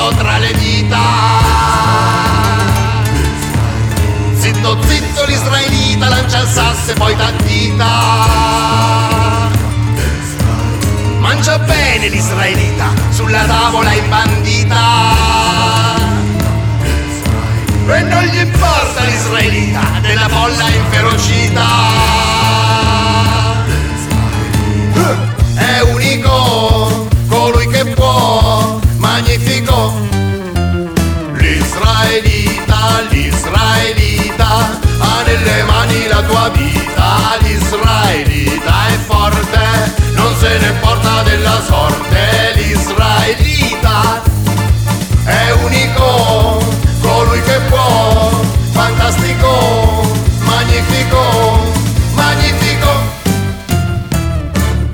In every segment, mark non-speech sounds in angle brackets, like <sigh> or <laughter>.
brodo tra le dita. Zitto zitto l'israelita lancia il sasso e poi tantita. Mangia bene l'israelita sulla tavola imbandita. E non gli importa l'israelita della bolla inferocita. Della sorte. L'israelita è unico, colui che può, fantastico, magnifico, magnifico.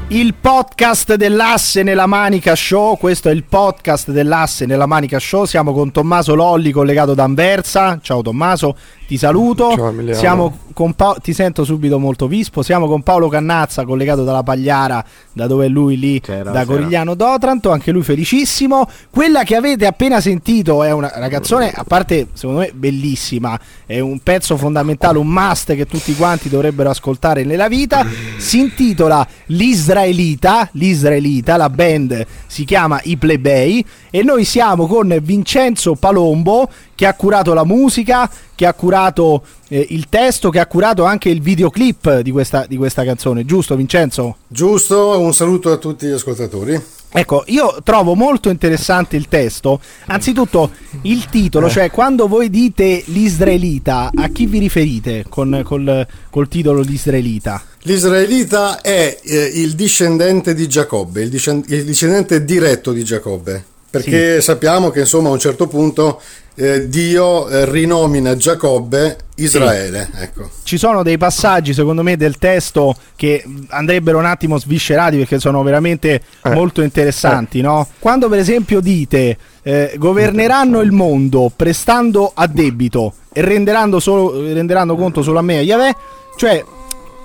Il podcast dell'asse nella manica show, questo è il podcast dell'asse nella manica show, siamo con Tommaso Lolli collegato da Anversa, ciao Tommaso, ti saluto, Ciao, Emiliano. siamo Pa- ti sento subito molto vispo, siamo con Paolo Cannazza collegato dalla Pagliara, da dove è lui lì, C'era, da c'era. Corigliano d'Otranto, anche lui felicissimo, quella che avete appena sentito è una, una canzone, a parte secondo me bellissima, è un pezzo fondamentale, un must che tutti quanti dovrebbero ascoltare nella vita, si intitola L'Israelita, l'Israelita, la band si chiama I Plebei. E noi siamo con Vincenzo Palombo che ha curato la musica, che ha curato eh, il testo, che ha curato anche il videoclip di questa, di questa canzone, giusto Vincenzo? Giusto, un saluto a tutti gli ascoltatori. Ecco, io trovo molto interessante il testo. Anzitutto il titolo, cioè quando voi dite l'Israelita, a chi vi riferite con, col, col titolo l'Israelita? L'Israelita è eh, il discendente di Giacobbe, il, discen- il discendente diretto di Giacobbe, perché sappiamo che insomma a un certo punto eh, Dio eh, rinomina Giacobbe Israele. Ecco. Ci sono dei passaggi, secondo me, del testo che andrebbero un attimo sviscerati perché sono veramente molto interessanti, no? Quando per esempio dite eh, governeranno il mondo prestando a debito e renderanno, solo, renderanno conto solo a me e a Yahweh, cioè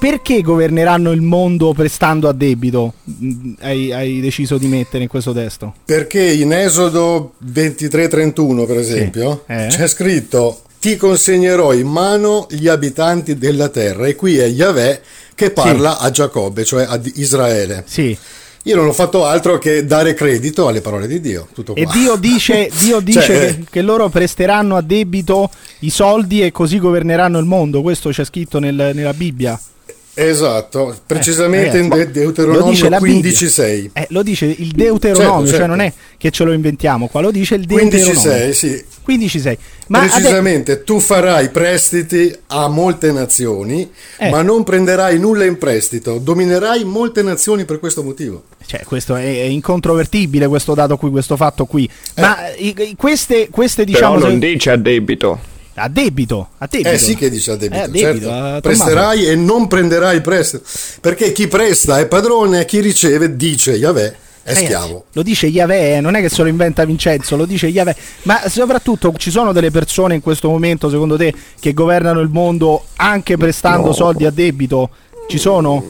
perché governeranno il mondo prestando a debito? Mm, Hai, hai deciso di mettere in questo testo? Perché in Esodo 23-31, per esempio, Eh. c'è scritto: Ti consegnerò in mano gli abitanti della terra. E qui è Yahweh che parla a Giacobbe, cioè ad Israele. Sì. Io non ho fatto altro che dare credito alle parole di Dio. Tutto E. Dio <laughs> dice, Dio dice Cioè, che, che loro presteranno a debito i soldi e così governeranno il mondo. Questo c'è scritto nel- nella Bibbia. Esatto, precisamente Eh, in De- Lo Deuteronomio dice la Bibbia. 15.6. Eh, lo dice il Deuteronomio, Certo, cioè certo. non è che ce lo inventiamo qua, lo dice il Deuteronomio. 15.6, sì. 15.6. Ma Precisamente, tu farai prestiti a molte nazioni, Eh. ma non prenderai nulla in prestito. Dominerai molte nazioni per questo motivo. cioè, questo è, è incontrovertibile questo dato qui, questo fatto qui. Ma i- i- queste, queste diciamo Però se- non dice a debito. A debito, a debito. Eh sì che dice a debito, Eh, a debito, certo. a. Presterai e non prenderai prestito. Perché chi presta è padrone, chi riceve, dice Yahweh, è Ragazzi, schiavo. Lo dice Yahweh, eh, non è che se lo inventa Vincenzo, lo dice Yahweh. Ma soprattutto ci sono delle persone in questo momento, secondo te, che governano il mondo anche prestando soldi a debito? Ci sono?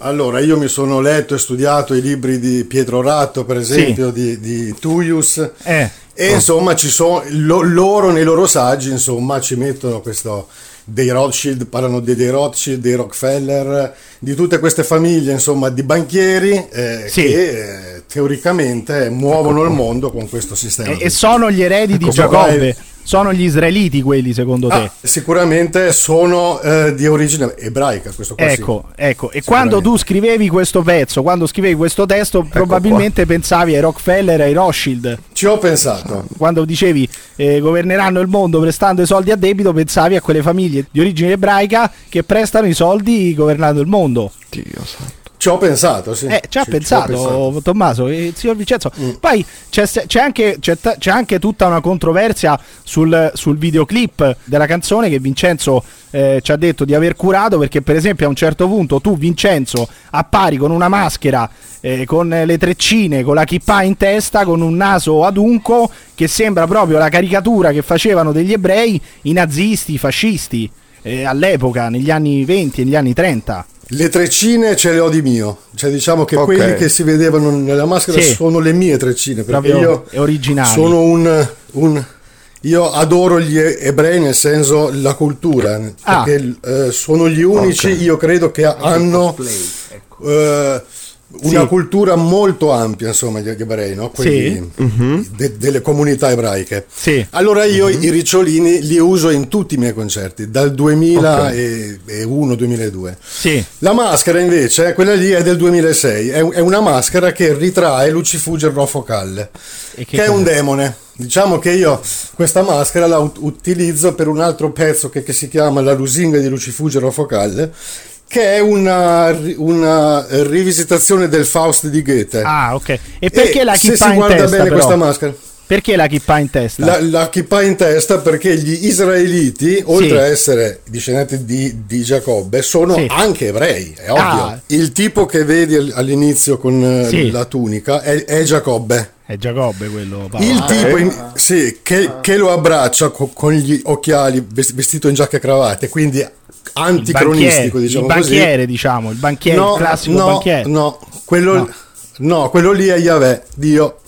Allora, io mi sono letto e studiato i libri di Pietro Ratto, per esempio, di, di Tuius. Eh. E insomma, ci sono lo- loro nei loro saggi, insomma, ci mettono questo dei Rothschild, parlano dei, dei Rothschild, dei Rockefeller, di tutte queste famiglie, insomma, di banchieri eh, Sì. che eh, teoricamente muovono il mondo con questo sistema. E, e sono gli eredi di Ecco, Giacobbe. vai. Sono gli israeliti quelli, secondo te? Ah, sicuramente sono eh, di origine ebraica, questo qua sì. Ecco, ecco. E quando tu scrivevi questo pezzo, quando scrivevi questo testo, Ecco probabilmente pensavi ai Rockefeller e ai Rothschild. Ci ho pensato. Quando dicevi eh, governeranno il mondo prestando i soldi a debito, pensavi a quelle famiglie di origine ebraica che prestano i soldi governando il mondo. Dio santo. Ci ho pensato, sì. Eh, ci ha pensato, pensato. Tommaso il signor Vincenzo. Mm. Poi c'è, c'è anche, c'è, c'è anche tutta una controversia sul, sul videoclip della canzone che Vincenzo eh, ci ha detto di aver curato perché per esempio a un certo punto tu Vincenzo appari con una maschera eh, con le treccine, con la chippa in testa, con un naso adunco che sembra proprio la caricatura che facevano degli ebrei i nazisti, i fascisti eh, all'epoca, negli anni 20 e negli anni 30. Le treccine ce le ho di mio, cioè diciamo che Ok. quelli che si vedevano nella maschera Sì. sono le mie treccine, perché Proprio io originali. sono un, un io adoro gli ebrei nel senso la cultura, Ah. perché eh, sono gli unici, io credo, che hanno eh, una Sì. cultura molto ampia, insomma, gli ebrei, no? Quelli de- delle comunità ebraiche. Sì. Allora io i ricciolini li uso in tutti i miei concerti, dal 2001-2002. Sì. La maschera invece, quella lì è del 2006, è, è una maschera che ritrae Lucifugge il Rofocalle, E che, che è un demone. Diciamo che io questa maschera la ut- utilizzo per un altro pezzo che, che si chiama La lusinga di Lucifugge il Rofocalle, che è una, una rivisitazione del Faust di Goethe. Ah, ok. E perché E la se kippa si guarda testa bene però? questa maschera? Perché la kippa in testa? La, la kippa in testa perché gli israeliti, oltre Sì. a essere discendenti di, di Giacobbe, sono Sì. anche ebrei, è ovvio. Ah. Il tipo che vedi all- all'inizio con eh, Sì. la tunica è, è Giacobbe. È Giacobbe quello. Paolo. Il tipo in- sì, che, che lo abbraccia co- con gli occhiali, ves- vestito in giacca e cravatte, quindi il anticronistico, banchiere, diciamo il così. banchiere, diciamo, il banchiere, il classico no, banchiere. no, quello, No. no, quello lì è Yahweh, Dio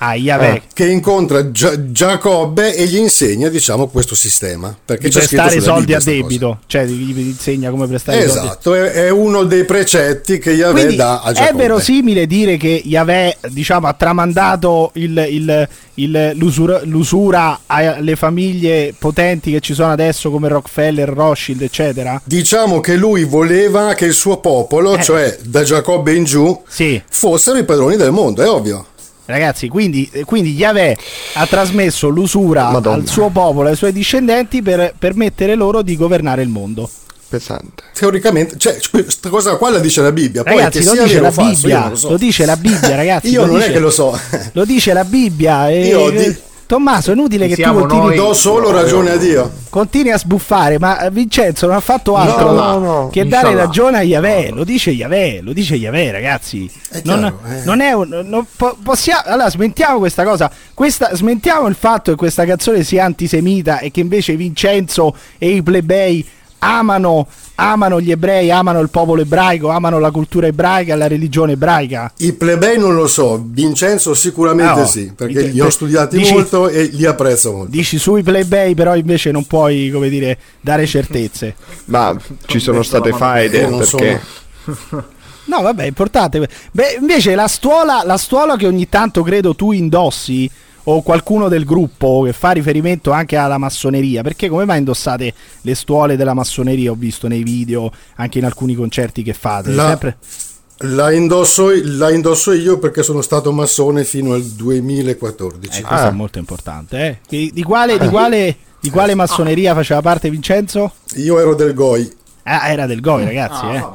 Ah, Yahweh. che incontra Gia- Giacobbe e gli insegna diciamo questo sistema perché di prestare soldi a sta cosa. debito, cioè gli insegna come prestare soldi. esatto è, è uno dei precetti che Yahweh Quindi dà a è Giacobbe verosimile dire che Yahweh diciamo, ha tramandato il- il- il- l'usura, l'usura alle famiglie potenti che ci sono adesso come Rockefeller, Rothschild, eccetera? diciamo che lui voleva che il suo popolo Eh. cioè da Giacobbe in giù Sì, fossero i padroni del mondo è ovvio ragazzi, quindi, quindi Yahweh ha trasmesso l'usura Madonna. al suo popolo, ai suoi discendenti per permettere loro di governare il mondo. Pesante. teoricamente cioè questa cosa qua la dice la Bibbia poi Ragazzi, che lo sia dice la falso, Bibbia, non lo so lo dice la Bibbia, <laughs> ragazzi. io non dice- è che lo so Lo dice la Bibbia. E... Io di- Tommaso, è inutile che tu continui, noi. do solo ragione a Dio continui a sbuffare, ma Vincenzo non ha fatto altro no, no, che dare inshallah. ragione a Yahweh. Lo dice Yahweh, lo dice Yahweh, ragazzi. È non, chiaro, eh. non è un. non po- possiamo, allora, smentiamo questa cosa. Questa, smentiamo il fatto che questa canzone sia antisemita e che invece Vincenzo e i plebei amano, amano gli ebrei, amano il popolo ebraico, amano la cultura ebraica, la religione ebraica. i plebei non lo so Vincenzo sicuramente oh. sì perché li ho studiati dici- molto e li apprezzo molto Dici sui plebei, però invece non puoi, come dire, dare certezze. <laughs> Ma ci sono state faide non perché <laughs> No, vabbè, è importante. Beh, invece la stuola, la stuola che ogni tanto credo tu indossi o qualcuno del gruppo che fa riferimento anche alla massoneria, perché come mai indossate le stuole della massoneria? Ho visto nei video, anche in alcuni concerti che fate. La- Sempre... La indosso, la indosso io perché sono stato massone fino al 2014. Eh, questo Ah. è molto importante. eh. Di, di quale, di, quale, di quale massoneria faceva parte Vincenzo? Io ero del GOI. Ah, era del GOI, ragazzi. Ah, eh.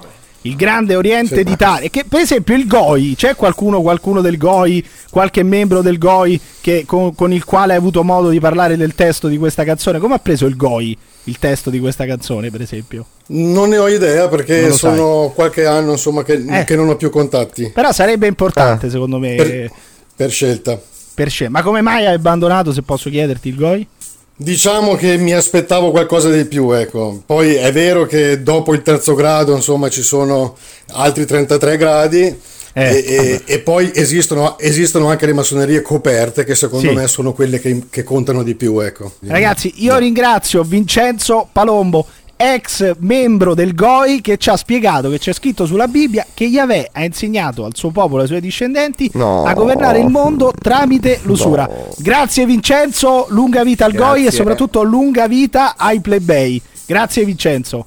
Il grande Oriente Sì. d'Italia. Che per esempio il GOI, c'è qualcuno, qualcuno del GOI, qualche membro del GOI che, con, con il quale hai avuto modo di parlare del testo di questa canzone? Come ha preso il GOI il testo di questa canzone, per esempio? Non ne ho idea perché sono qualche anno insomma, che, Eh. che non ho più contatti Però sarebbe importante, Ah. secondo me, per, per scelta. per scena. Ma come mai hai abbandonato, se posso chiederti, il GOI? Diciamo che mi aspettavo qualcosa di più, ecco. Poi è vero che dopo il terzo grado, insomma, ci sono altri 33 gradi. Eh, e, e- e poi esistono, esistono anche le massonerie coperte che secondo Sì. me sono quelle che, che contano di più ecco. Ragazzi, io ringrazio Vincenzo Palombo, ex membro del GOI, che ci ha spiegato che c'è scritto sulla Bibbia che Yahweh ha insegnato al suo popolo e ai suoi discendenti No. a governare il mondo tramite l'usura. No. Grazie Vincenzo, lunga vita al GOI e Grazie. soprattutto lunga vita ai plebei. Grazie Vincenzo.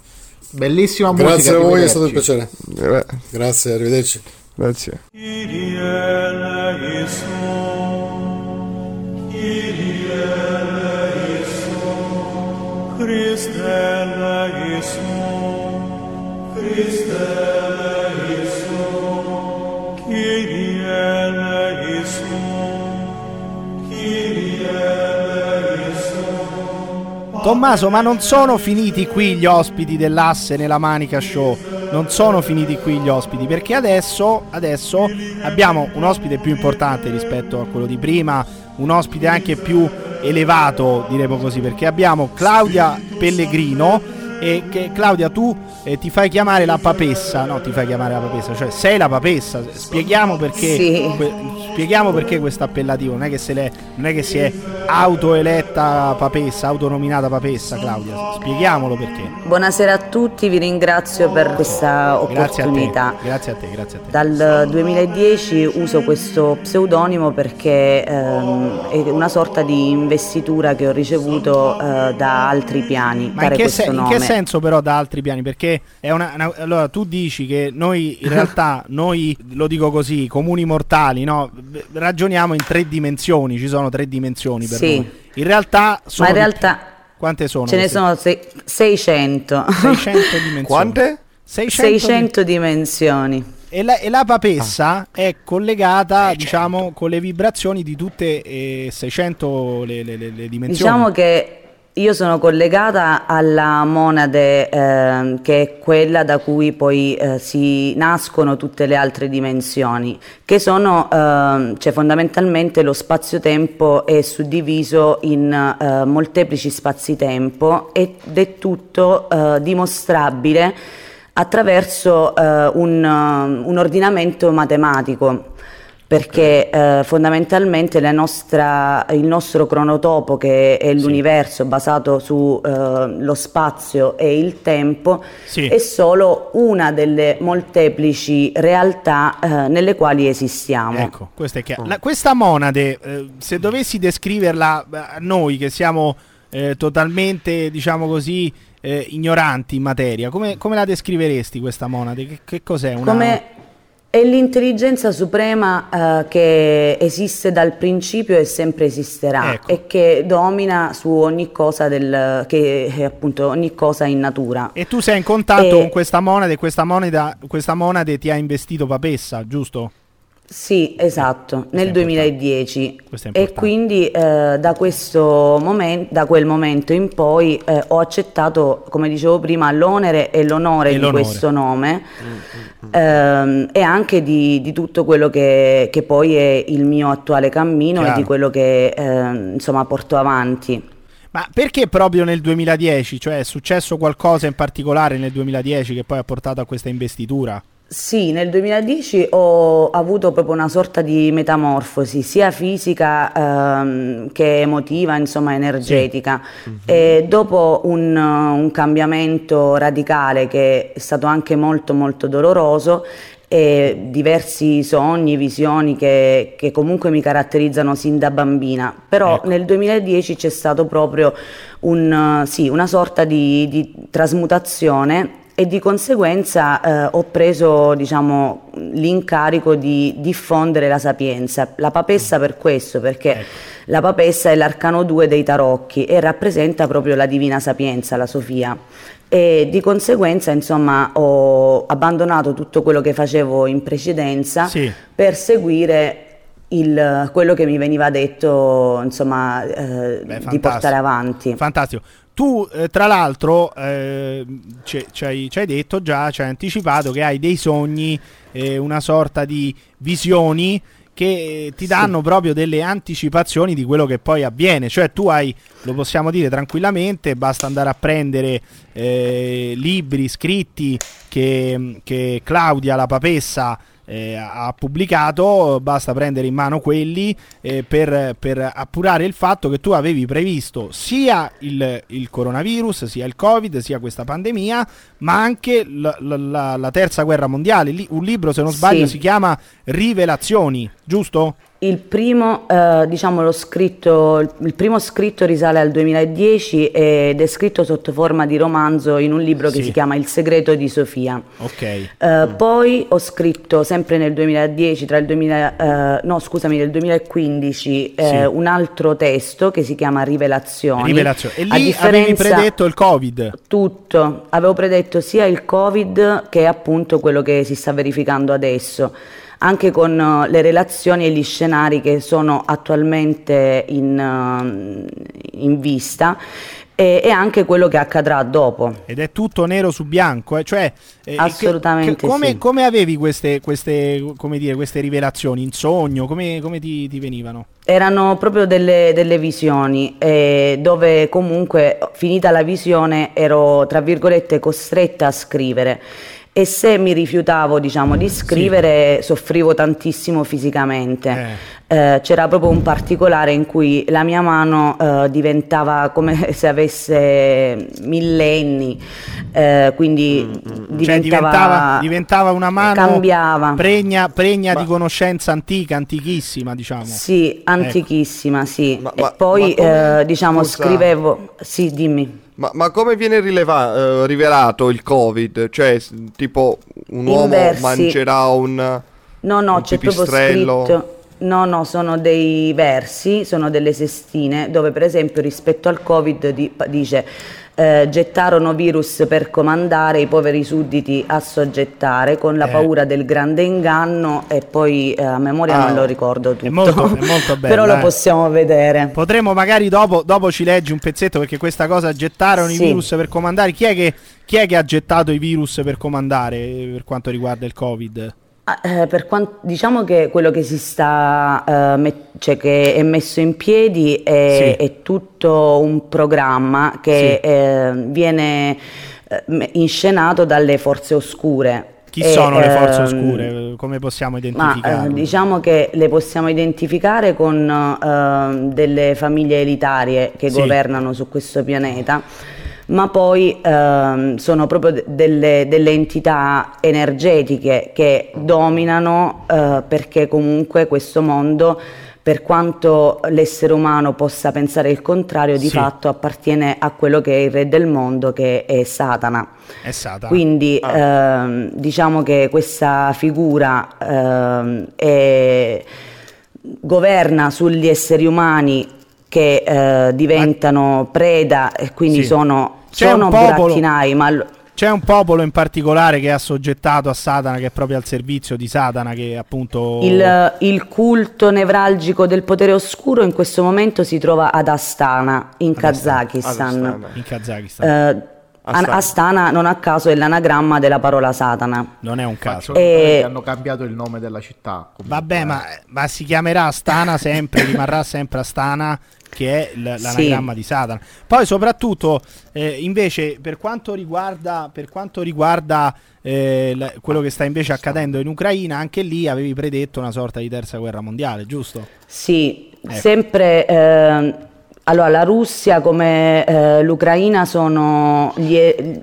Bellissima musica. Grazie a voi, è stato un piacere. Grazie, arrivederci. grazie. Tommaso, ma non sono finiti qui gli ospiti dell'asse nella Manica Show. Non sono finiti qui gli ospiti perché adesso, adesso abbiamo un ospite più importante rispetto a quello di prima, un ospite anche più elevato, diremo così, perché abbiamo Claudia Pellegrino E che Claudia, tu eh, ti fai chiamare la papessa, no, ti fai chiamare la papessa, cioè sei la papessa. Spieghiamo perché, Sì. que- spieghiamo perché questo appellativo. Non è che non è che si è autoeletta papessa, autonominata papessa, Claudia. Spieghiamolo perché. Buonasera a tutti, vi ringrazio per questa Grazie a te, opportunità. grazie a te, grazie a te. Dal 2010 uso questo pseudonimo perché ehm, è una sorta di investitura che ho ricevuto eh, da altri piani. Ma in dare che, questo se- in nome. che senso però da altri piani? Perché è una, una- allora tu dici che noi in <laughs> realtà, noi lo dico così, comuni mortali, no? Ragioniamo in tre dimensioni, ci sono tre dimensioni per Sì. noi. In realtà sono Ma in realtà quante sono? ce ne sono se- 600. 600 dimensioni. Quante? 600 di- 600 dimensioni. E la, e la papessa è collegata, diciamo, con le vibrazioni di tutte e 600 le, le- le- le dimensioni. Diciamo che io sono collegata alla monade ehm, che è quella da cui poi eh, si nascono tutte le altre dimensioni, che sono ehm, cioè fondamentalmente lo spazio-tempo è suddiviso in eh, molteplici spazi-tempo ed è tutto eh, dimostrabile attraverso eh, un, eh, un ordinamento matematico perché eh, fondamentalmente nostra- il nostro cronotopo che è l'universo basato sullo spazio e il tempo Sì. è solo una delle molteplici realtà eh, nelle quali esistiamo. Ecco, questo è chiaro. La- questa monade, eh, se dovessi descriverla eh, a noi che siamo eh, totalmente, diciamo così, eh, ignoranti in materia, come, come la descriveresti questa monade? Che, che cos'è? Una... Come è l'intelligenza suprema eh, che esiste dal principio e sempre esisterà Ecco. e che domina su ogni cosa del, che è appunto ogni cosa in natura. E tu sei in contatto E- con questa monade e questa monade ti ha investito papessa, giusto? Sì, esatto, nel è 2010 Questo è e quindi eh, da questo momento, da quel momento in poi eh, ho accettato, come dicevo prima, l'onere e l'onore E di l'onore. questo nome ehm, e anche di, di tutto quello che, che poi è il mio attuale cammino Chiaro. e di quello che ehm, insomma porto avanti. Ma perché proprio nel 2010? Cioè è successo qualcosa in particolare nel 2010 che poi ha portato a questa investitura? Sì, nel 2010 ho avuto proprio una sorta di metamorfosi, sia fisica ehm, che emotiva, insomma energetica. E dopo un, un cambiamento radicale che è stato anche molto molto doloroso e diversi sogni, visioni che, che comunque mi caratterizzano sin da bambina, però Ecco. nel 2010 c'è stato proprio un, sì, una sorta di, di trasmutazione e di conseguenza eh, ho preso diciamo, l'incarico di diffondere la sapienza. La papessa per questo, perché Ecco. la papessa è l'arcano 2 dei tarocchi e rappresenta proprio la divina sapienza, la Sofia. E di conseguenza, insomma, ho abbandonato tutto quello che facevo in precedenza Sì. per seguire il- quello che mi veniva detto, insomma, eh, Beh, di portare avanti. Fantastico. Tu, eh, tra l'altro, eh, ci, hai, detto già, ci hai anticipato che hai dei sogni, eh, una sorta di visioni che ti danno proprio delle anticipazioni di quello che poi avviene. Cioè, tu hai, lo possiamo dire tranquillamente, basta andare a prendere eh, libri scritti che, che Claudia, la papessa, eh, ha pubblicato, basta prendere in mano quelli eh, per, per appurare il fatto che tu avevi previsto sia il, il coronavirus, sia il covid, sia questa pandemia, ma anche la, la- la- terza guerra mondiale. Un libro, se non sbaglio, Sì. si chiama Rivelazioni, giusto? Il primo, eh, diciamo, scritto, il- primo scritto risale al 2010 ed è scritto sotto forma di romanzo in un libro che Sì. si chiama Il segreto di Sofia. Ok. Eh, Poi ho scritto sempre nel 2010, tra il 2000, eh, no scusami, nel 2015, eh, Sì. un altro testo che si chiama Rivelazioni. Rivelazioni. E lì avevi predetto il covid. tutto, avevo predetto sia il Covid che appunto quello che si sta verificando adesso, anche con eh, le relazioni e gli scenari che sono attualmente in, eh, in vista e, e anche quello che accadrà dopo. Ed è tutto nero su bianco, eh, cioè eh, Assolutamente che- come, sì. come avevi queste, queste, come dire, queste rivelazioni in sogno? Come, come ti, ti venivano? Erano proprio delle, delle visioni eh, dove comunque finita la visione ero tra virgolette costretta a scrivere e se mi rifiutavo diciamo di scrivere soffrivo tantissimo fisicamente. Eh, c'era proprio un particolare in cui la mia mano eh, diventava come <laughs> se avesse millenni, eh, quindi Cioè diventava, diventava, diventava una mano cambiava. pregna, pregna di conoscenza antica, antichissima, diciamo. Sì, antichissima, sì. Ma- e ma- poi ma come- eh, diciamo scusa. scrivevo, sì, dimmi. Ma, ma come viene rileva- eh, rivelato il Covid? Cioè, tipo, un uomo versi. mangerà un... No, no, un c'è proprio pipistrello? scritto. No, no, sono dei versi, sono delle sestine dove per esempio rispetto al Covid di- dice eh, gettarono virus per comandare i poveri sudditi a soggettare con la Eh. paura del grande inganno e poi eh, a memoria Ah. non lo ricordo tutto. molto- è molto <laughs> bello, Però lo eh. possiamo vedere. Potremmo magari dopo, dopo ci leggi un pezzetto perché questa cosa gettarono i Sì. virus per comandare. Chi è, che, chi è che ha gettato i virus per comandare eh, per quanto riguarda il Covid? Ah, eh, per quanto, diciamo che quello che si sta, eh, met- cioè che è messo in piedi è, Sì. è tutto un programma che Sì. eh, viene eh, inscenato dalle forze oscure. Chi E, sono le forze ehm, oscure? Come possiamo identificarle? eh, diciamo che le possiamo identificare con eh, delle famiglie elitarie che Sì. governano su questo pianeta, ma poi ehm, sono proprio de- delle, delle entità energetiche che dominano eh, perché comunque questo mondo, per quanto l'essere umano possa pensare il contrario, di Sì. fatto appartiene a quello che è il re del mondo, che è Satana. È Satana. Quindi Ah. ehm, diciamo che questa figura ehm, è- governa sugli esseri umani che eh, diventano preda e quindi Sì. sono, C'è un sono popolo- burattinai, ma lo- C'è un popolo in particolare che è assoggettato a Satana, che è proprio al servizio di Satana, che appunto... il, il culto nevralgico del potere oscuro in questo momento si trova ad Astana, in Ad. Kazakistan. Astana. in Kazakistan. Eh, Astana. Astana non a caso è l'anagramma della parola Satana. non è un caso. E- hanno cambiato il nome della città. comunque. Vabbè, ma, ma si chiamerà Astana <laughs> sempre, rimarrà sempre Astana, che è l- l'anagramma di Satana. Poi soprattutto, eh, invece, per quanto riguarda, per quanto riguarda eh, la- quello che sta invece accadendo in Ucraina, anche lì avevi predetto una sorta di terza guerra mondiale, giusto? Sì, Ecco. sempre. ehm, allora, la Russia come eh, l'Ucraina sono gli-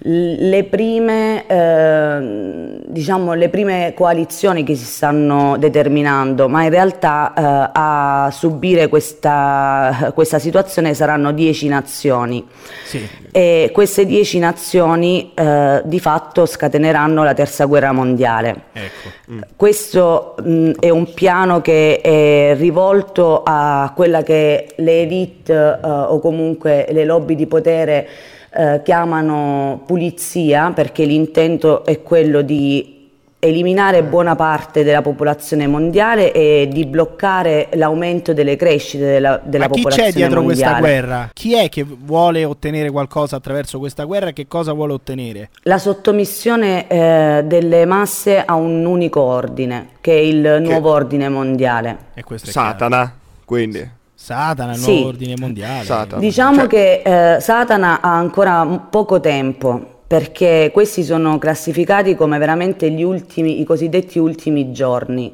le prime, ehm, diciamo, le prime coalizioni che si stanno determinando, ma in realtà eh, a subire questa, questa situazione saranno dieci nazioni. Sì. E queste dieci nazioni eh, di fatto scateneranno la terza guerra mondiale. Ecco. Questo mh, è un piano che è rivolto a quella che le elite eh, o comunque le lobby di potere eh, chiamano pulizia, perché l'intento è quello di eliminare buona parte della popolazione mondiale e di bloccare l'aumento delle crescite della, della Ma chi popolazione c'è dietro questa mondiale. guerra? Chi è che vuole ottenere qualcosa attraverso questa guerra e che cosa vuole ottenere? La sottomissione eh, delle masse a un unico ordine, che è il nuovo ordine mondiale. E questo è chiaro. Satana, quindi. Satana, il Sì. nuovo ordine mondiale. Satana. Diciamo Cioè- che eh, Satana ha ancora poco tempo perché questi sono classificati come veramente gli ultimi, i cosiddetti ultimi giorni.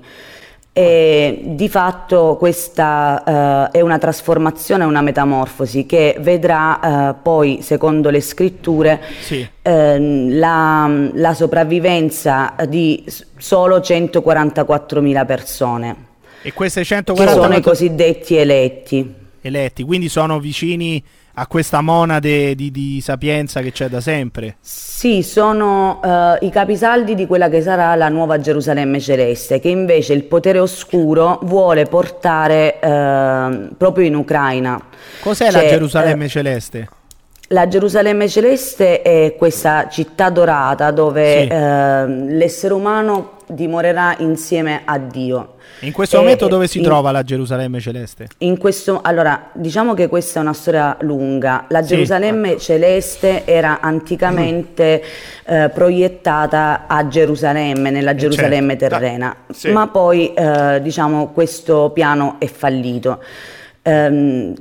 E di fatto questa eh, è una trasformazione, una metamorfosi che vedrà eh, poi, secondo le scritture, Sì. ehm, la, la sopravvivenza di solo 144.000 persone, E queste che 140 sono i cosiddetti eletti. eletti, quindi sono vicini a questa monade di, di sapienza che c'è da sempre. Sì, sono eh, i capisaldi di quella che sarà la nuova Gerusalemme celeste, che invece il potere oscuro vuole portare eh, proprio in Ucraina. Cos'è la Cioè, Gerusalemme eh, celeste? La Gerusalemme celeste è questa città dorata dove Sì. eh, l'essere umano dimorerà insieme a Dio. In questo E- momento dove si in- trova la Gerusalemme celeste? in questo, allora, diciamo che questa è una storia lunga. La Sì. Gerusalemme celeste era anticamente eh, proiettata a Gerusalemme, nella Gerusalemme certo. terrena, Sì. ma poi eh, diciamo questo piano è fallito. Ehm,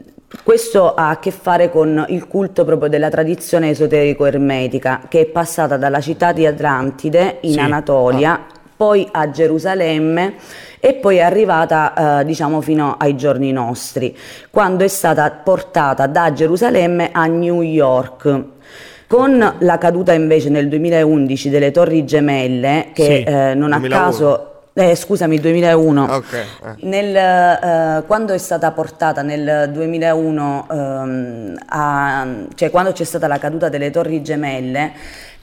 questo ha a che fare con il culto proprio della tradizione esoterico-ermetica che è passata dalla città di Atlantide in Sì. Anatolia, poi a Gerusalemme e poi è arrivata eh, diciamo fino ai giorni nostri, quando è stata portata da Gerusalemme a New York. Con la caduta invece nel 2011 delle Torri Gemelle, che Sì. eh, non a 2001. caso, eh, scusami, 2001, Ok, eh. nel, eh, quando è stata portata nel 2001, ehm, a- cioè quando c'è stata la caduta delle torri gemelle,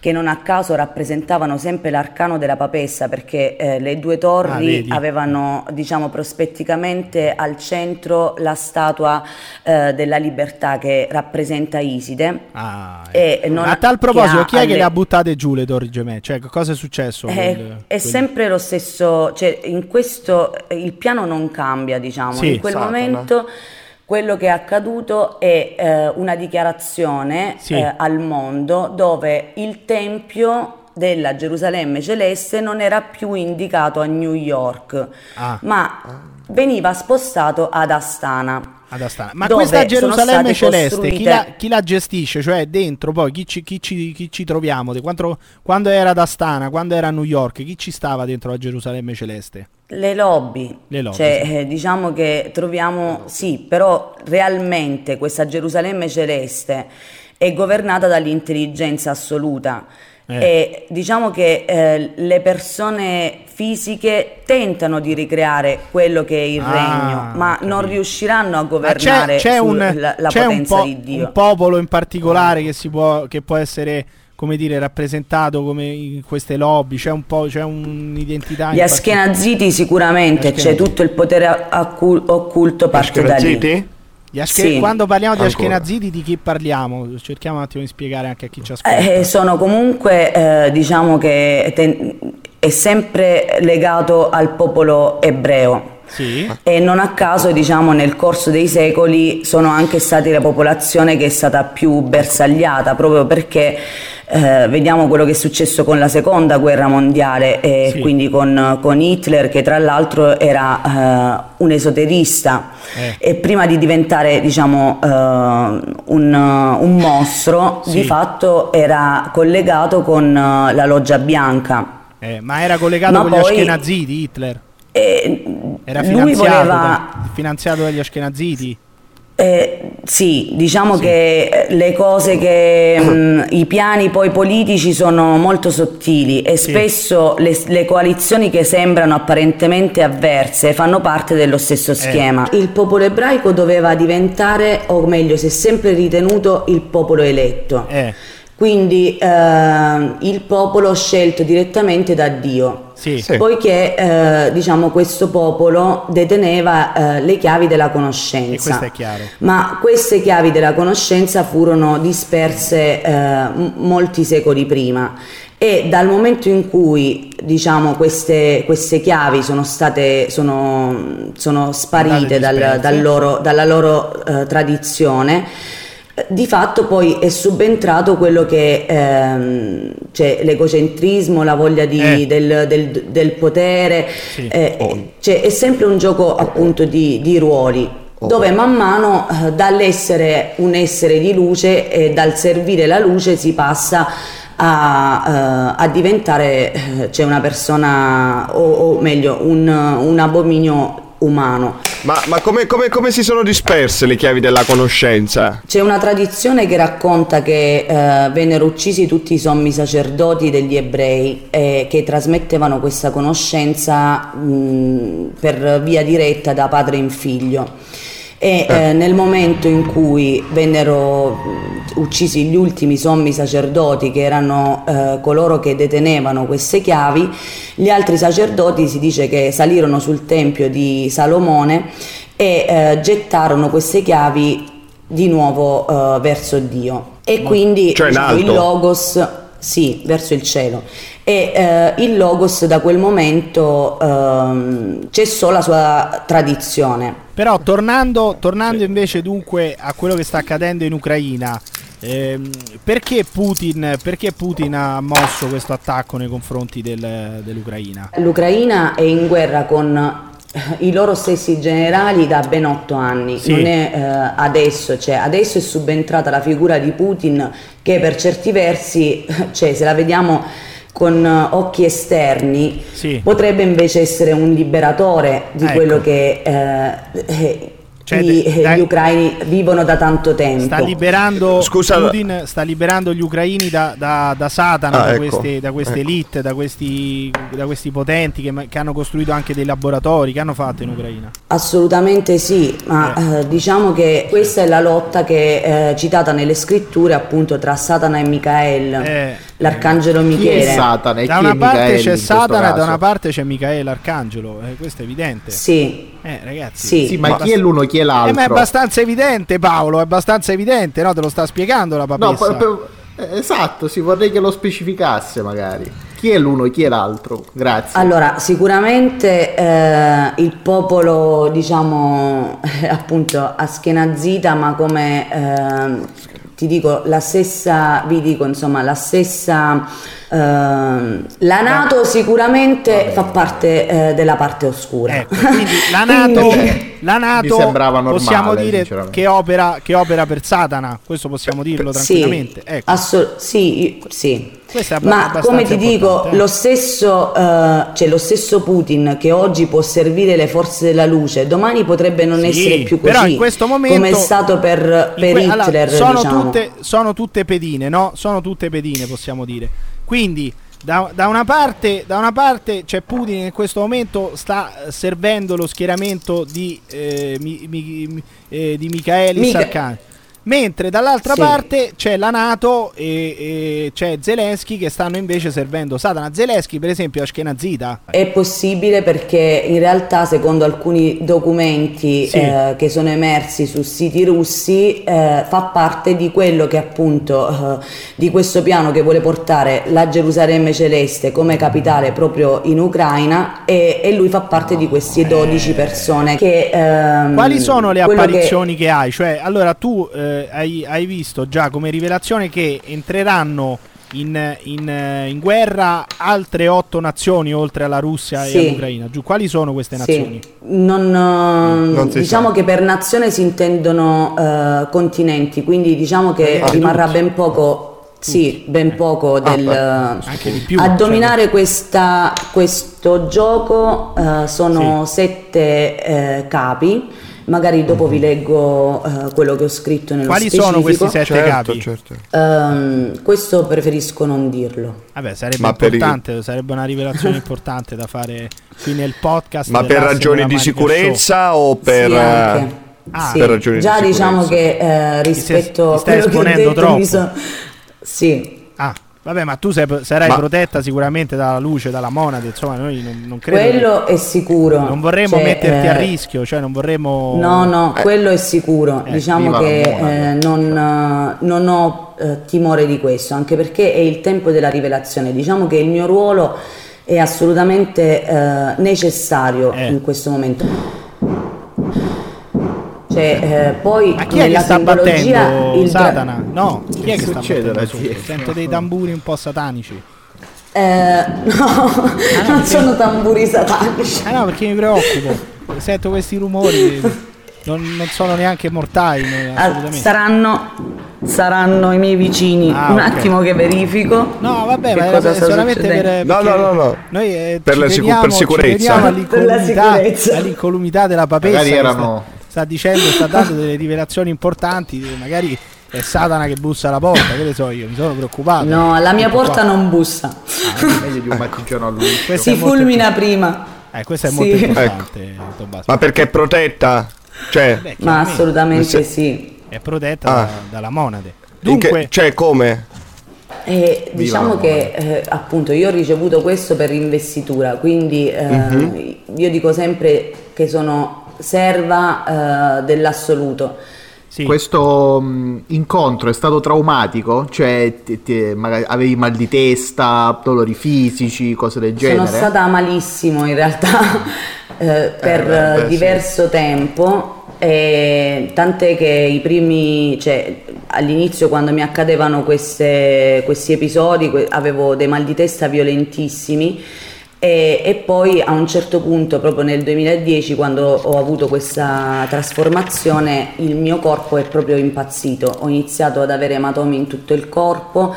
che non a caso rappresentavano sempre l'arcano della papessa, perché eh, le due Ah, torri vedi. avevano, diciamo, prospetticamente al centro la statua eh, della libertà che rappresenta Iside. Ah, E non a tal proposito, che chi è che alle- le ha buttate giù le torri gemelle? Cioè, cosa è successo? Eh, Quel- è quel- sempre lo stesso, cioè in questo il piano non cambia, diciamo. Sì. in quel Satana. momento quello che è accaduto è eh, una dichiarazione Sì. eh, al mondo dove il tempio della Gerusalemme celeste non era più indicato a New York, Ah. ma veniva spostato ad Astana. Ad Astana. Ma questa Gerusalemme celeste, chi la, chi la gestisce? Cioè, dentro poi chi ci, chi ci- chi ci troviamo? Quando, quando era ad Astana, quando era a New York, chi ci stava dentro la Gerusalemme celeste? Le lobby, Le lobby, Cioè, eh, diciamo che troviamo, sì, però realmente questa Gerusalemme celeste è governata dall'intelligenza assoluta Eh. e diciamo che eh, le persone fisiche tentano di ricreare quello che è il Ah, regno, ma ho non capito. riusciranno a Ma governare c'è, c'è un, sulla la c'è un potenza po- di Dio. un popolo in particolare che, si può, che può essere come dire rappresentato come in queste lobby c'è un po' c'è un'identità Gli Ashkenaziti sicuramente Gli c'è Ashkenaziti. tutto il potere accu- occulto parte da lì. Ashkenaziti? Gli Ashke- Sì. quando parliamo di. Ashkenaziti di chi parliamo cerchiamo un attimo di spiegare anche a chi ci ascolta Eh, sono comunque, eh, diciamo che ten- è sempre legato al popolo ebreo. sì E non a caso, diciamo, nel corso dei secoli sono anche stati la popolazione che è stata più bersagliata, proprio perché eh, vediamo quello che è successo con la seconda guerra mondiale e Sì. quindi con, con Hitler, che tra l'altro era eh, un esoterista Eh. e prima di diventare, diciamo, eh, un, un mostro, Sì. di fatto era collegato con eh, la loggia bianca. Eh, ma era collegato Ma con gli poi- Ashkenaziti Hitler E era lui finanziato, voleva da- finanziato dagli Ashkenaziti Eh, sì, diciamo che eh, le cose che mh, i piani poi politici sono molto sottili e Sì. spesso le, le coalizioni che sembrano apparentemente avverse fanno parte dello stesso schema. Il popolo ebraico doveva diventare, o meglio, si è sempre ritenuto il popolo eletto. eh Quindi eh, il popolo scelto direttamente da Dio. sì, Sì. Poiché eh, diciamo questo popolo deteneva eh, le chiavi della conoscenza. E questo è chiaro. Ma queste chiavi della conoscenza furono disperse eh, molti secoli prima e dal momento in cui diciamo, queste, queste chiavi sono state sono, sono sparite dal- dal loro- dalla loro eh, tradizione di fatto poi è subentrato quello che ehm, cioè l'egocentrismo, la voglia di- Eh. del, del- del potere, Sì. eh, cioè, è sempre un gioco appunto di, di ruoli dove man mano eh, dall'essere un essere di luce e dal servire la luce si passa a, eh, a diventare cioè una persona o, o meglio un, un abominio umano. Ma, ma come, come- come si sono disperse le chiavi della conoscenza? C'è una tradizione che racconta che eh, vennero uccisi tutti i sommi sacerdoti degli ebrei e che trasmettevano questa conoscenza mh, per via diretta da padre in figlio. E eh, nel momento in cui vennero uccisi gli ultimi sommi sacerdoti, che erano eh, coloro che detenevano queste chiavi, gli altri sacerdoti si dice che salirono sul tempio di Salomone e eh, gettarono queste chiavi di nuovo eh, verso Dio. E quindi Cioè diciamo, il. Logos sì, verso il cielo. E eh, il Logos da quel momento ehm, cessò la sua tradizione. Però tornando, tornando invece dunque a quello che sta accadendo in Ucraina, ehm, perché, Putin, perché Putin ha mosso questo attacco nei confronti del- dell'Ucraina? L'Ucraina è in guerra con eh, i loro stessi generali da ben otto anni, Sì. non è eh, adesso, cioè adesso è subentrata la figura di Putin che per certi versi, <laughs> cioè se la vediamo con eh, occhi esterni, Sì. potrebbe invece essere un liberatore di Ecco. quello che eh, eh, Cioè, i- de- dai- gli ucraini vivono da tanto tempo. Sta liberando Scusa- Putin sta liberando gli ucraini da, da- da Satana, Ah, da, ecco, queste, da queste ecco. elite, da questi, da questi potenti che, che hanno costruito anche dei laboratori. Che hanno fatto in Ucraina? Assolutamente sì, ma eh, diciamo che questa è la lotta che è citata nelle scritture appunto tra Satana e Michael, Eh, l'arcangelo Chi è Michele. Satana e da chi una è parte Michael c'è Satana e da una parte c'è Michaele Arcangelo. Eh, questo è evidente. Sì, Eh, ragazzi. Sì. Sì, ma, Ma- chi è l'uno, chi è Eh, l'altro? ma è abbastanza evidente, Paolo. È abbastanza evidente, no? Te lo sta spiegando la No, papessa. per- per- eh, esatto, sì, vorrei che lo specificasse magari. Chi è l'uno e chi è l'altro? Grazie. allora sicuramente eh, il popolo diciamo <laughs> appunto a schiena zita ma come ehm, ti dico la stessa, vi dico insomma la stessa ehm, la Nato sicuramente fa parte eh, della parte oscura. Ecco, quindi la <laughs> Nato, Quindi- la NATO Mi sembrava normale, possiamo dire che opera, che opera per Satana, questo possiamo dirlo tranquillamente. Sì, Ecco. asso- sì, sì. Ma come ti dico, lo stesso, eh, cioè lo stesso Putin che oggi può servire le forze della luce, domani potrebbe non Sì, essere più così. però in questo momento come è stato per, per que- allora, Hitler, sono, diciamo. tutte, sono tutte pedine, no? Sono tutte pedine, possiamo dire. Quindi, da, da una parte, da una parte c'è Putin che in questo momento sta servendo lo schieramento di, eh, mi, mi- mi- eh, di Michaelis Mica- Arcani. Mentre dall'altra Sì. parte c'è la Nato e, e c'è Zelensky che stanno invece servendo Satana. Zelensky, per esempio, a Ashkenazita. È possibile perché in realtà secondo alcuni documenti Sì. eh, che sono emersi su siti russi eh, fa parte di quello che appunto eh, di questo piano che vuole portare la Gerusalemme celeste come capitale proprio in Ucraina e, e lui fa parte di queste 12 persone che ehm, Quali sono le quello che- apparizioni che... hai? Cioè, allora tu eh, hai, hai visto già come rivelazione che entreranno in, in, eh, in guerra altre otto nazioni oltre alla Russia Sì. e all'Ucraina. Giù, quali sono queste nazioni? Sì, non, eh, Non diciamo sa. che per nazione si intendono eh, continenti, quindi diciamo che Ah, rimarrà tutti. ben poco, sì, ben poco del, beh, più, a cioè- dominare questa- questo gioco eh, sono sette eh, capi. Magari dopo vi leggo eh, quello che ho scritto nello Quali specifico. sono questi sette Certo, capi? certo. Ehm, questo preferisco non dirlo. Vabbè, sarebbe per importante, sarebbe una rivelazione importante da fare qui nel podcast. Ma per dell'Asse ragioni della di sicurezza o per... Sì, anche. eh, Ah, Sì. per ragioni di Già diciamo che eh, rispetto a stai quello che ho esponendo detto troppo. mi so- Sì, Show. Ah, vabbè, ma tu sei- sarai Ma- protetta sicuramente dalla luce, dalla monade. Insomma, noi non, non credo. che- quello è sicuro. Non vorremmo Cioè, metterti a eh, rischio, cioè non vorremmo. No, no, quello è sicuro. Eh, diciamo che eh, non, eh, non ho eh, timore di questo, anche perché è il tempo della rivelazione. Diciamo che il mio ruolo è assolutamente eh, necessario Eh. in questo momento. Cioè, eh, poi Ma chi è che sta battendo il Satana? No, chi è che sta succede, battendo? Sento dei tamburi un po' satanici. Eh, <laughs> no, non perché- sono tamburi satanici. Ah no, perché mi preoccupo. Sento questi rumori. Non, non sono neanche mortali, Ah, assolutamente. saranno, saranno i miei vicini. Ah, Un ok. attimo che verifico. No, vabbè, ma cosa sta solamente per No, no, no, no. Noi eh, Per la sicu- teniamo- per sicurezza. Per la all'incolumità, sicurezza. all'incolumità della papessa. Magari erano- Sta, sta dicendo, sta dando delle rivelazioni importanti. Magari è Satana che bussa alla porta, che ne so io, mi sono preoccupato. No, alla mia Ecco porta qua. non bussa. Meglio di un mattigiano a lui. Questo si fulmina prima. Eh, questo è Sì. molto Ecco. importante, Tommaso. Ma perché è protetta? Cioè, Beh, Ma assolutamente Se- sì. è protetta Ah. da- dalla monade. in che- Dunque, cioè come? E diciamo la che eh, appunto io ho ricevuto questo per investitura, quindi eh, Mhm. io dico sempre che sono serva eh, dell'assoluto. Sì. questo mh, incontro è stato traumatico? Cioè, ti- ti- magari avevi mal di testa, dolori fisici, cose del genere? Sono stata malissimo in realtà <laughs> eh, per beh, beh, sì. diverso tempo. E tant'è che i primi, cioè all'inizio quando mi accadevano queste- questi episodi que- avevo dei mal di testa violentissimi e, e poi a un certo punto, proprio nel 2010, quando ho avuto questa trasformazione, il mio corpo è proprio impazzito. Ho iniziato ad avere ematomi in tutto il corpo,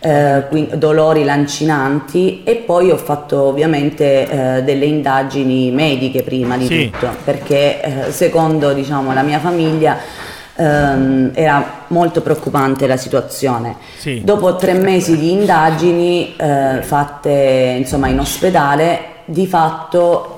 eh, quin- dolori lancinanti e poi ho fatto ovviamente eh, delle indagini mediche prima di Sì. tutto, perché eh, secondo diciamo, la mia famiglia ehm, era molto preoccupante la situazione. Sì. Dopo tre mesi di indagini eh, fatte insomma, in ospedale, di fatto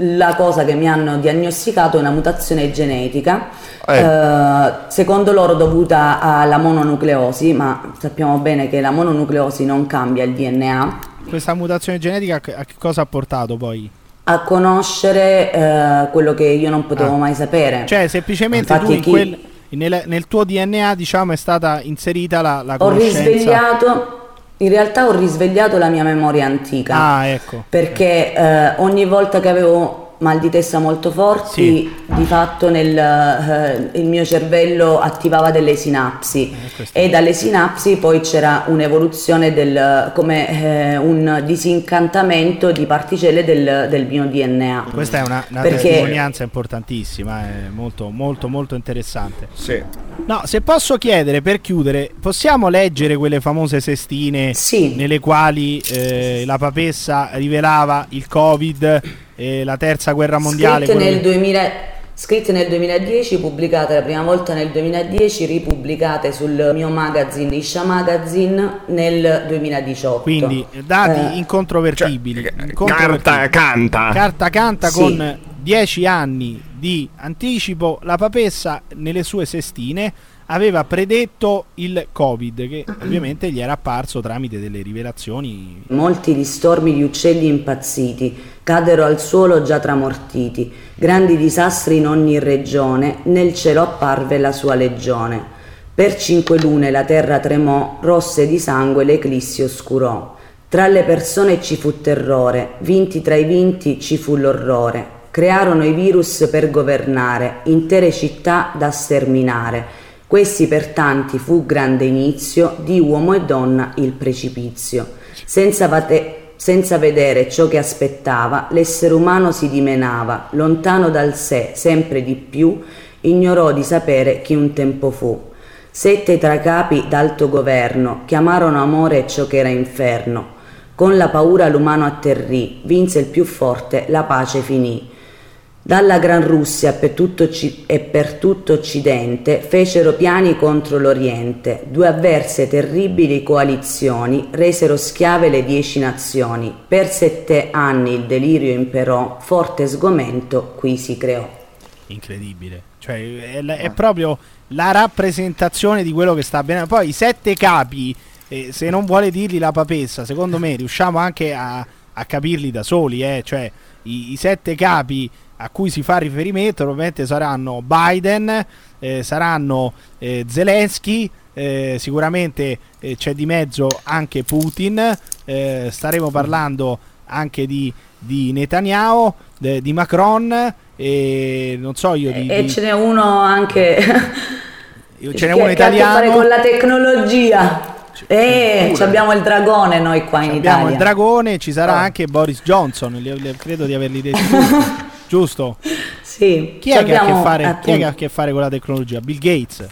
la cosa che mi hanno diagnosticato è una mutazione genetica, Eh. eh, secondo loro dovuta alla mononucleosi, ma sappiamo bene che la mononucleosi non cambia il DNA. Questa mutazione genetica a che cosa ha portato poi? A conoscere eh, quello che io non potevo Ah. mai sapere. Cioè, semplicemente Infatti tu in chi- quel- nel, nel tuo DNA, diciamo, è stata inserita la, la ho conoscenza. risvegliato, in realtà ho risvegliato la mia memoria antica. Ah, ecco. perché eh, ogni volta che avevo mal di testa molto forti, di fatto nel, eh, il mio cervello attivava delle sinapsi Eh, e dalle sinapsi poi c'era un'evoluzione del, come eh, un disincantamento di particelle del, del mio DNA. Questa è una, una Perché- testimonianza importantissima, è molto, molto, molto interessante. Sì. No, se posso chiedere per chiudere, possiamo leggere quelle famose sestine Sì. nelle quali eh, la papessa rivelava il Covid, e la terza guerra mondiale? Scritte nel, che- 2000 scritte nel 2010, pubblicate la prima volta nel 2010, ripubblicate sul mio magazine Isha Magazine nel 2018. Quindi dati Eh, incontrovertibili. Cioè, incontrovertibili. carta canta. Carta canta Sì. con 10 anni di anticipo, la papessa nelle sue sestine aveva predetto il Covid che ovviamente gli era apparso tramite delle rivelazioni Molti distormi di uccelli impazziti caddero al suolo già tramortiti, grandi disastri in ogni regione, nel cielo apparve la sua legione. Per cinque lune la terra tremò, rosse di sangue l'eclissi oscurò. Tra le persone ci fu terrore, vinti tra i vinti ci fu l'orrore. Crearono i virus per governare, intere città da sterminare. Questi per tanti fu grande inizio di uomo e donna il precipizio. Senza, vate- senza vedere ciò che aspettava, l'essere umano si dimenava, lontano dal sé, sempre di più, ignorò di sapere chi un tempo fu. Sette tra capi d'alto governo chiamarono amore ciò che era inferno. Con la paura l'umano atterrì, vinse il più forte, la pace finì. Dalla Gran Russia per tutto e per tutto Occidente fecero piani contro l'Oriente, due avverse terribili coalizioni resero schiave le dieci nazioni. Per sette anni il delirio imperò, forte sgomento qui si creò. incredibile. Cioè, è, è proprio la rappresentazione di quello che sta bene. Poi i sette capi, eh, se non vuole dirli la papessa, secondo me riusciamo anche a, a capirli da soli. eh. Cioè, i, i sette capi a cui si fa riferimento probabilmente saranno Biden, eh, saranno eh, Zelensky. eh, sicuramente eh, c'è di mezzo anche Putin, eh, staremo parlando anche di, di Netanyahu, de- di Macron e non so io di, E di- ce n'è uno anche <laughs> ce n'è uno che ha a che fare italiano con la tecnologia. Eh, abbiamo il dragone noi qua in abbiamo Italia. il dragone ci sarà Oh. anche Boris Johnson credo di averli tutti, <laughs> giusto? Sì, chi è, che ha a che abbiamo, fare, chi è che ha a che fare con la tecnologia? Bill Gates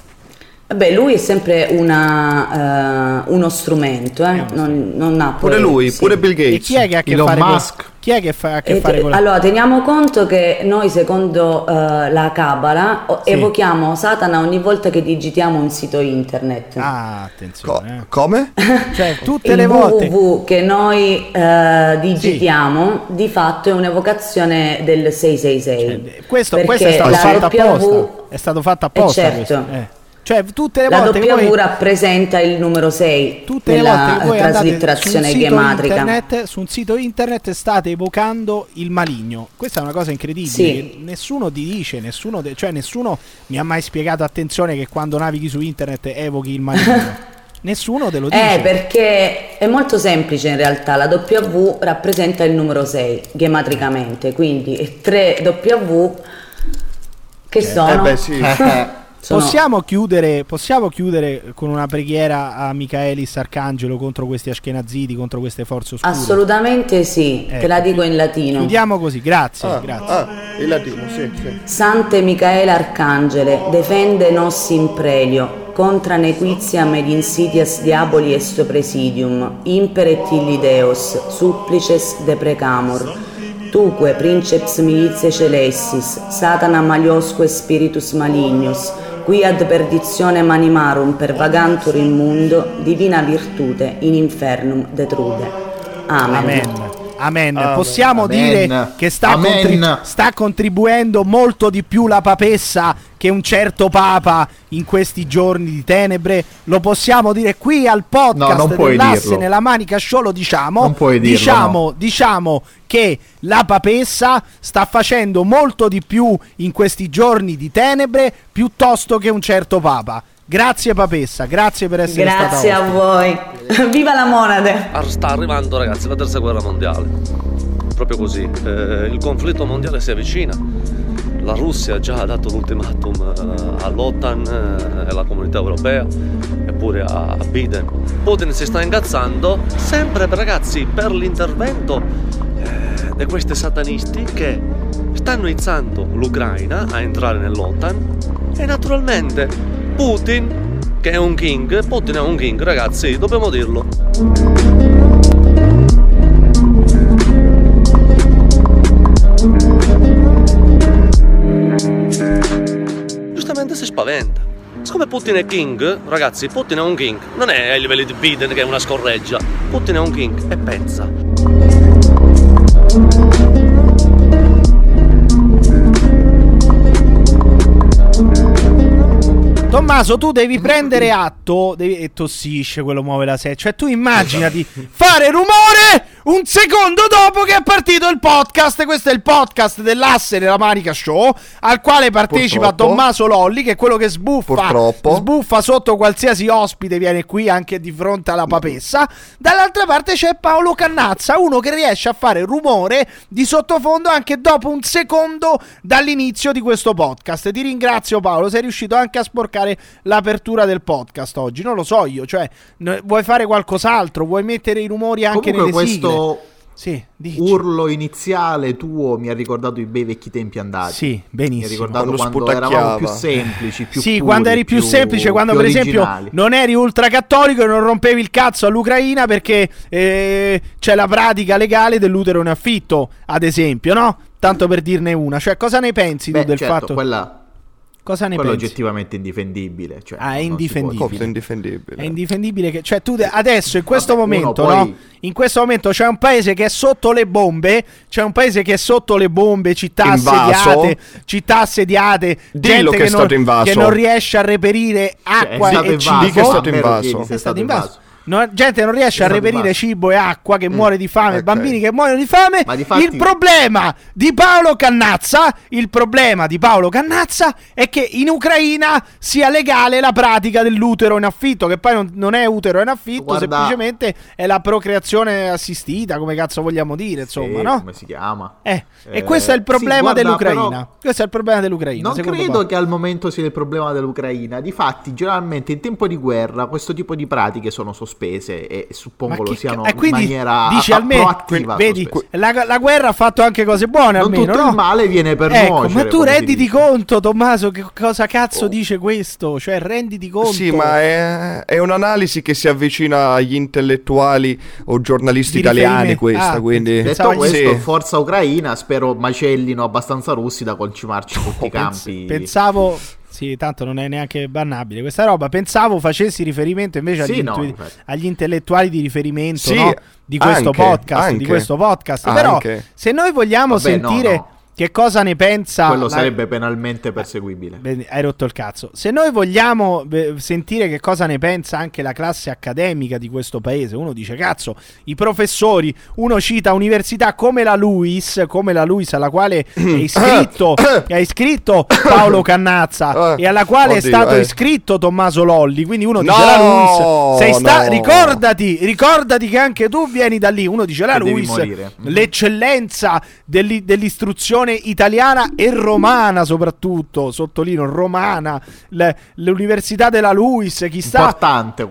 Beh, lui è sempre una, eh, uno strumento, eh, non, non ha Pure poi- lui, sì. pure Bill e Gates. chi è che ha a che Elon fare con Musk. chi è che fa, ha a che E fare con la allora, teniamo conto che noi, secondo eh, la Cabala, Sì. evochiamo Satana ogni volta che digitiamo un sito internet. ah Co- attenzione eh. come? <laughs> cioè tutte Il le volte www che noi eh, digitiamo di fatto è un'evocazione del 666. Eh, questo, questo è stato fatto W- apposta è stato fatto apposta Eh, certo. questo, eh. Cioè, tutte le La volte che W voi rappresenta il numero 6 tutte le volte nella che voi andate su un, traslitterazione sito gematrica. internet, su un sito internet state evocando il maligno. Questa è una cosa incredibile. Sì. Nessuno ti dice, nessuno, de- cioè nessuno mi ha mai spiegato attenzione che quando navighi su internet evochi il maligno. <laughs> nessuno te lo dice. Eh, perché è molto semplice in realtà, la W rappresenta il numero 6 gematricamente, quindi 3 W che sono, Eh beh sì. <laughs> <laughs> sono- Possiamo chiudere, possiamo chiudere con una preghiera a Michaelis Arcangelo contro questi Ashkenaziti, contro queste forze oscure? assolutamente sì, te Ecco, la dico in latino. Chiudiamo così, grazie, Ah, grazie. ah, il latino, sì, sì. Sante Michaela Arcangele, defende nos in prelio, contra nequitiam ed insidias diaboli est presidium, imper et illi Deus, supplices deprecamur. Tuque, princeps militiae celestis, satana maliosque spiritus malignus, qui ad perditionem animarum pervagantur in mundo, divina virtute in infernum detrude. Amen. Amen. Amen. Amen. Possiamo Amen. dire che sta, Amen. contri- sta contribuendo molto di più la papessa che un certo papa in questi giorni di tenebre. Lo possiamo dire qui al No, podcast puoi dell'asse nella manica show, lo diciamo. Dirlo, diciamo, diciamo che la papessa sta facendo molto di più in questi giorni di tenebre piuttosto che un certo papa. Grazie papessa, grazie per essere Grazie stata a ospite. voi. Viva la monade! Ar- Sta arrivando ragazzi la terza guerra mondiale. Proprio così. Eh, il conflitto mondiale si avvicina. La Russia ha già dato l'ultimatum eh, all'OTAN eh, e alla comunità europea, eppure a, a Biden. Putin si sta ingazzando sempre ragazzi per l'intervento eh, di questi satanisti che stanno izzando l'Ucraina a entrare nell'OTAN e naturalmente Putin che è un king, Putin è un king ragazzi, dobbiamo dirlo. Giustamente si spaventa. Siccome Putin è king, ragazzi, Putin è un king, non è ai livelli di Biden che è una scorreggia. Putin è un king e pensa. Tommaso, tu devi prendere atto devi- e tossisce quello muove la sedia. Cioè, tu immaginati fare rumore un secondo dopo che è partito il podcast. Questo è il podcast dell'asse della Manica Show, al quale partecipa Purtroppo. Tommaso Lolli, che è quello che sbuffa, Purtroppo. sbuffa sotto qualsiasi ospite viene qui anche di fronte alla papessa. Dall'altra parte c'è Paolo Cannazza, uno che riesce a fare rumore di sottofondo anche dopo un secondo dall'inizio di questo podcast. Ti ringrazio Paolo, sei riuscito anche a sporcare l'apertura del podcast oggi. Non lo so io, cioè n- vuoi fare qualcos'altro, vuoi mettere i rumori anche Comunque nelle questo sigle? Sì, dici. urlo iniziale tuo mi ha ricordato i bei vecchi tempi andati. Sì, Mi ha benissimo. ricordato Quando quando, eravamo più semplici, più sì, puri, quando eri più, semplice, quando più per esempio originali. non eri ultracattolico e non rompevi il cazzo all'Ucraina perché eh, c'è la pratica legale dell'utero in affitto, ad esempio, no? Tanto per dirne una. Cioè, cosa ne pensi Beh, tu del certo, fatto? quella, Cosa ne quello pensi? oggettivamente indifendibile. Cioè, Ah, è si può- indifendibile. Cosa indifendibile. È indifendibile che, cioè, tu de- adesso in questo Vabbè, momento, poi- no? In questo momento c'è un paese che è sotto le bombe. C'è un paese che è sotto le bombe, città Invaso. assediate, città assediate, Dillo gente che che, è non, stato invaso. che non riesce a reperire Cioè, acqua è stato e cibo. Di che è stato invaso? è stato invaso. No, gente non riesce a reperire cibo e acqua, che muore di fame, ok. bambini che muoiono di fame. Ma difatti- Il problema di Paolo Cannazza, il problema di Paolo Cannazza è che in Ucraina sia legale la pratica dell'utero in affitto, che poi non, non è utero in affitto, Guarda- semplicemente è la procreazione assistita, come cazzo vogliamo dire, insomma, Sì, no? Come si chiama? Eh, e Eh, questo è il sì, problema guarda, dell'Ucraina. però- Questo è il problema dell'Ucraina. Non credo Paolo. che al momento sia il problema dell'Ucraina. Difatti, generalmente in tempo di guerra questo tipo di pratiche sono sospese e suppongo lo siano ca- e quindi in maniera dici a- almeno proattiva. vedi sospese. la, la guerra ha fatto anche cose buone Non almeno tutto no? il male viene per ecco, nuocere, ma tu renditi conto Tommaso che cosa cazzo Oh. dice questo cioè renditi conto Sì, ma è, è un'analisi che si avvicina agli intellettuali o giornalisti Di italiani questa, ah, quindi... Detto questo, Sì. forza Ucraina, spero macellino abbastanza russi da concimarci tutti i Pens- campi. pensavo sì tanto non è neanche bannabile questa roba pensavo facessi riferimento invece Sì, agli, no, intu- agli intellettuali di riferimento Sì, no? di questo anche, podcast di anche. questo podcast però Anche. se noi vogliamo Vabbè, sentire no. Che cosa ne pensa... Quello la- sarebbe penalmente perseguibile. Bene, hai rotto il cazzo. Se noi vogliamo sentire che cosa ne pensa anche la classe accademica di questo paese, uno dice cazzo, i professori, uno cita università come la Luis, come la Luis alla quale è <coughs> iscritto, <coughs> è iscritto Paolo Cannazza <coughs> Eh, e alla quale è oddio, stato eh. iscritto Tommaso Lolli, quindi uno dice No, la Luis, sei sta- no. ricordati, ricordati che anche tu vieni da lì, uno dice la Che Luis, morire. l'eccellenza dell'i- dell'istruzione italiana e romana soprattutto, sottolineo romana, le- l'Università della Luis, chissà,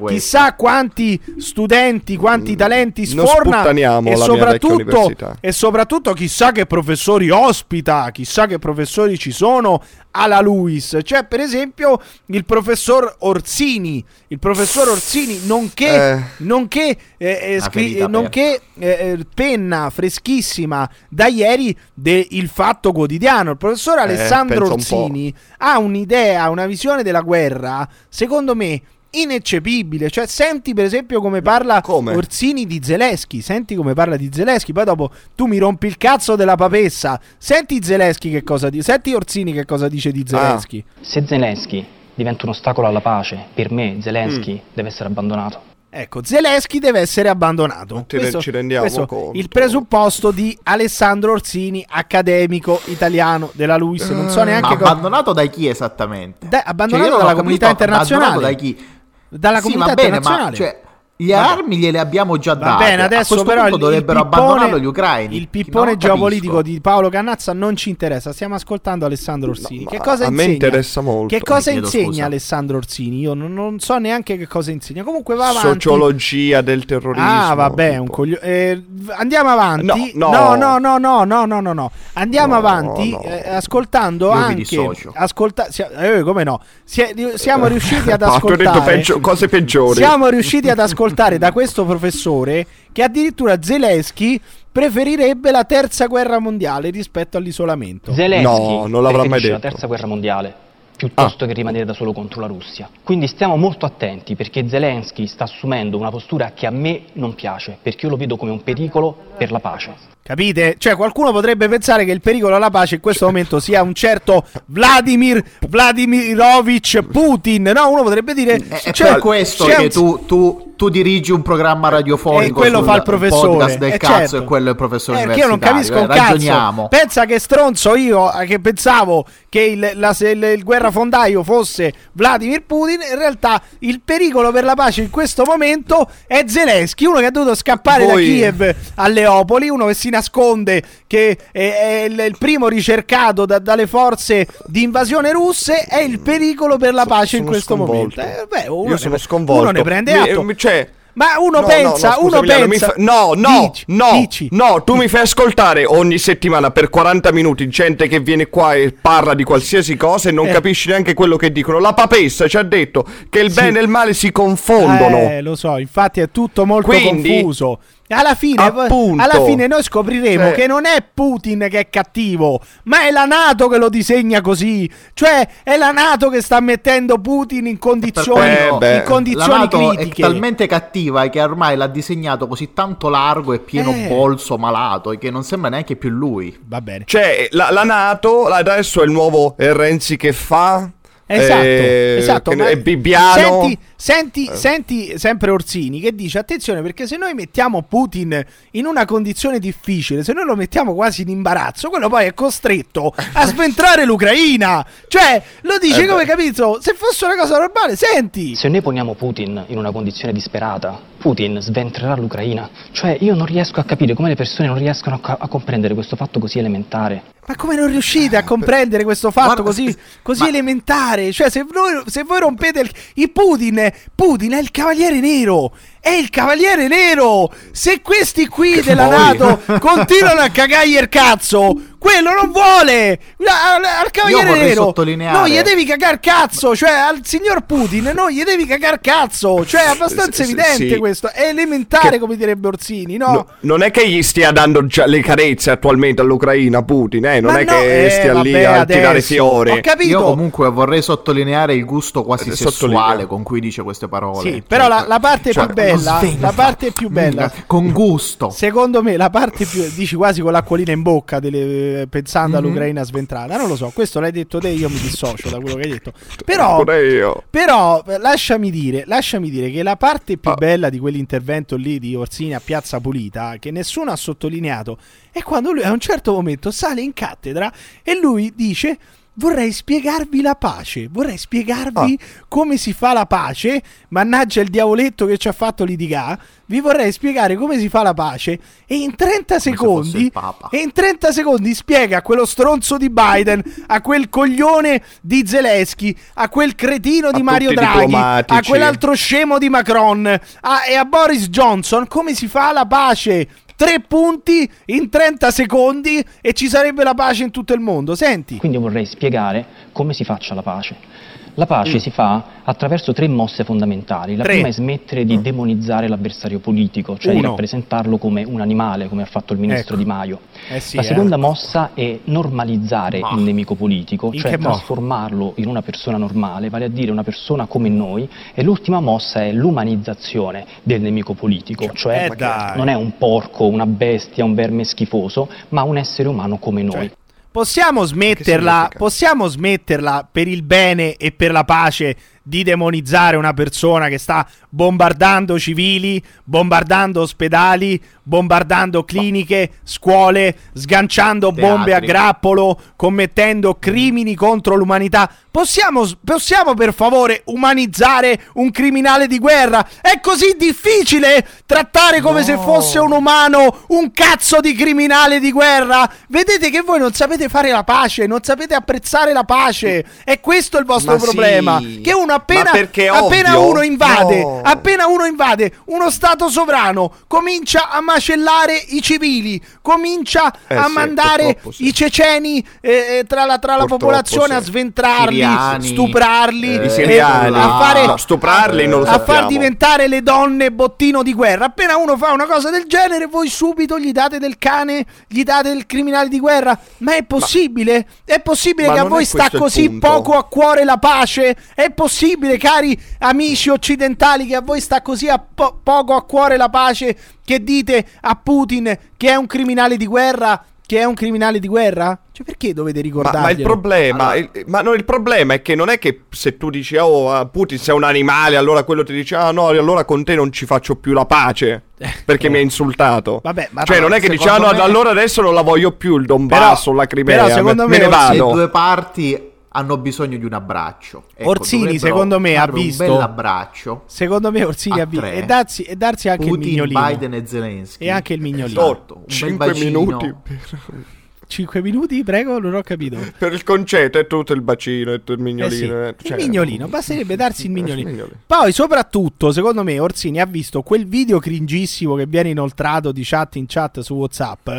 chissà quanti studenti, quanti talenti non sforna e soprattutto, e soprattutto chissà che professori ospita, chissà che professori ci sono alla Luis. C'è per esempio il professor Orsini, il professor Orsini nonché, Eh. nonché, eh, eh, scri- nonché eh, eh, penna freschissima da ieri del Fatto Quotidiano. Il professor Alessandro pensa un po'. Orsini ha un'idea, una visione della guerra, secondo me ineccepibile. Cioè, senti per esempio come parla Come? Orsini di Zelensky. Senti come parla di Zelensky. Poi dopo tu mi rompi il cazzo della papessa. Senti Zelensky che cosa dice. Senti Orsini che cosa dice di Zelensky. Se Zelensky diventa un ostacolo alla pace, per me Zelensky deve essere abbandonato. Ecco, Zelensky deve essere abbandonato. ne- ci rendiamo questo conto. Il presupposto di Alessandro Orsini, accademico italiano della Luis. Non so Ma neanche cosa. abbandonato da chi esattamente? Dai, abbandonato Cioè, dalla comunità capito, internazionale. abbandonato da chi? Dalla Sì, comunità va bene, internazionale. ma cioè, le armi gliele abbiamo già Va date. bene, A adesso però il, dovrebbero il pippone, abbandonarlo gli ucraini. Il pippone geopolitico capisco. di Paolo Cannazza non ci interessa. Stiamo ascoltando Alessandro Orsini. No, che cosa a me insegna? interessa molto. Che cosa insegna scusa. Alessandro Orsini? Io non, non so neanche che cosa insegna. Comunque va avanti. Sociologia del terrorismo. Ah, vabbè, un coglio- eh, andiamo avanti. No, no, no. no, no, no, no, no, no. Andiamo No, avanti eh, ascoltando Io anche ascolta eh, come no? Siamo riusciti ad <laughs> Ah, ascoltare detto peggio- cose peggiori. Siamo riusciti ad ascoltare <laughs> da questo professore che addirittura Zelensky preferirebbe la terza guerra mondiale rispetto all'isolamento. Zelensky No, non l'avrà mai preferisce la detto. terza guerra mondiale piuttosto che rimanere da solo contro la Russia. Quindi stiamo molto attenti perché Zelensky sta assumendo una postura che a me non piace, perché io lo vedo come un pericolo per la pace. Capite? Cioè, qualcuno potrebbe pensare che il pericolo alla pace in questo momento sia un certo Vladimir Vladimirovich Putin. No, uno potrebbe dire. È, è cioè, per questo che un- tu, tu, tu dirigi un programma radiofonico. E quello sul fa il professore. podcast del eh, cazzo certo. e quello è il professore Eh, perché io non capisco un eh, cazzo. Ragioniamo. Pensa che stronzo io eh, che pensavo che il, la- se il- il guerrafondaio fosse Vladimir Putin. In realtà il pericolo per la pace in questo momento è Zelensky, uno che ha dovuto scappare da Voi- Kiev a Leopoli, uno che si nasconde, che è, il, primo ricercato da- dalle forze di invasione russe. È il pericolo per la pace in Sono questo sconvolto. momento. Eh, beh, uno Io ne- sono sconvolto. Uno ne prende atto. mi- cioè, Ma uno No, pensa, no, no, uno Emiliano, mi pensa. fa- No, no, Dici, no, dici. no, tu mi fai ascoltare ogni settimana per 40 minuti gente che viene qua e parla di qualsiasi cosa e non Eh. capisci neanche quello che dicono. La papessa ci ha detto che il Sì. bene e il male si confondono. Eh, lo so, infatti è tutto molto Quindi- confuso. Alla fine, Appunto. alla fine noi scopriremo Cioè- che non è Putin che è cattivo, ma è la Nato che lo disegna così. Cioè, è la Nato che sta mettendo Putin in condizioni, Eh, beh. in condizioni la NATO critiche. è talmente cattiva che ormai l'ha disegnato così tanto largo e pieno Eh. bolso malato che non sembra neanche più lui. Va bene. Cioè, la, la Nato adesso è il nuovo Renzi che fa. Esatto, eh, esatto. che è Bibbiano. Senti, senti, senti sempre Orsini che dice: Attenzione, perché se noi mettiamo Putin in una condizione difficile, se noi lo mettiamo quasi in imbarazzo, quello poi è costretto a <laughs> sventrare l'Ucraina. Cioè, lo dice Eh come capito? Se fosse una cosa normale, senti. Se noi poniamo Putin in una condizione disperata, Putin sventrerà l'Ucraina. Cioè, io non riesco a capire come le persone non riescono a, ca- a comprendere questo fatto così elementare. Ma come non riuscite a comprendere questo fatto Guarda, così, così ma- elementare? Cioè, se, voi- se voi rompete il, il Putin, Putin è il cavaliere nero. È il cavaliere nero. Se questi qui della Voi- Nato <laughs> continuano a cagargli il cazzo, quello non vuole. Al, al cavaliere nero. sottolineare- Non gli devi cagar cazzo. Cioè, al signor Putin, non gli devi cagar cazzo. Cioè, è abbastanza evidente sì. questo. È elementare, Che- come direbbe Orsini, no? No, non è che gli stia dando già le carezze attualmente all'Ucraina Putin, eh? Non Ma è no, che eh, stia lì vabbè, a tirare adesso. fiori. Ho capito. Io comunque vorrei sottolineare il gusto quasi Eh, sessuale con cui dice queste parole. Sì, però la, la parte Cioè, più bella, la parte più bella. Con gusto. Secondo me la parte più dici quasi con l'acquolina in bocca delle- pensando Mhm. all'Ucraina sventrata. Non lo so, questo l'hai detto te, io mi dissocio da quello che hai detto. <laughs> Però. Però eh, lasciami dire, lasciami dire che la parte più Ah. bella di quell'intervento lì di Orsini a Piazza Pulita, che nessuno ha sottolineato, è quando lui a un certo momento sale in cattedra e lui dice Vorrei spiegarvi la pace, vorrei spiegarvi come si fa la pace. Mannaggia il diavoletto che ci ha fatto litigare. Vi vorrei spiegare come si fa la pace. E in 30 se fosse secondi, e in 30 secondi spiega a quello stronzo di Biden, a quel coglione di Zelensky, a quel cretino di A Mario Draghi, a quell'altro scemo di Macron a- e a Boris Johnson come si fa la pace. Tre punti in 30 secondi e ci sarebbe la pace in tutto il mondo. Senti. Quindi vorrei spiegare come si faccia la pace. La pace Mm. si fa attraverso tre mosse fondamentali. La Tre. prima è smettere di demonizzare l'avversario politico, cioè di Uno. rappresentarlo come un animale, come ha fatto il ministro Ecco. Di Maio. Eh sì, la eh. seconda mossa è normalizzare Ma. il nemico politico, In cioè che modo? trasformarlo in una persona normale, vale a dire una persona come noi. E l'ultima mossa è l'umanizzazione del nemico politico, cioè Eh non è un porco, una bestia, un verme schifoso, ma un essere umano come noi. Possiamo smetterla, possiamo smetterla per il bene e per la pace di demonizzare una persona che sta bombardando civili, bombardando ospedali, bombardando cliniche, scuole, sganciando bombe a grappolo, commettendo crimini contro l'umanità. Possiamo, possiamo per favore umanizzare un criminale di guerra? È così difficile trattare come se fosse un umano un cazzo di criminale di guerra? Vedete che voi non sapete fare la pace, non sapete apprezzare la pace. È questo il vostro Ma sì. problema. Che uno appena, Ma perché è appena ovvio? uno invade, No. appena uno invade uno stato sovrano, comincia a macellare i civili, comincia Eh a sì, mandare sì. i ceceni eh, eh, tra la, tra la popolazione a sì. sventrarli, Siriani, stuprarli, eh, e siriani. a fare No, stuprarli non lo a far diventare le donne bottino di guerra. Appena uno fa una cosa del genere, voi subito gli date del cane, gli date del criminale di guerra. Ma è possibile? È possibile Ma che a voi sta così punto. poco a cuore la pace? È possibile, cari amici occidentali, che a voi sta così a po- poco a cuore la pace che dite a Putin che è un criminale di guerra? Che è un criminale di guerra? Cioè, perché dovete Ma, ricordarlo? ma il problema, il, ma no, il problema è che non è che se tu dici oh ah, Putin sei un animale, allora quello ti dice ah no, allora con te non ci faccio più la pace perché mi hai insultato. Vabbè, ma cioè no, non è che dici ah no, me- allora adesso non la voglio più il Donbass Però- o la Crimea, però secondo me, me ne vado. due parti hanno bisogno di un abbraccio. Ecco, Orsini, secondo me, ha visto- un bel abbraccio. Secondo me Orsini ha vinto. tre. E darsi, e darsi anche il Putin, mignolino. Biden e Zelensky. E anche il mignolino. Esatto, un bel 5 bacino. minuti <laughs> 5 minuti, prego, non ho capito. <laughs> per il concetto è tutto il bacino, è tutto il mignolino. Eh eh, sì, cioè- il mignolino, basterebbe darsi il mignolino. mignolino. Poi, soprattutto, secondo me, Orsini ha visto quel video cringissimo che viene inoltrato di chat in chat su WhatsApp.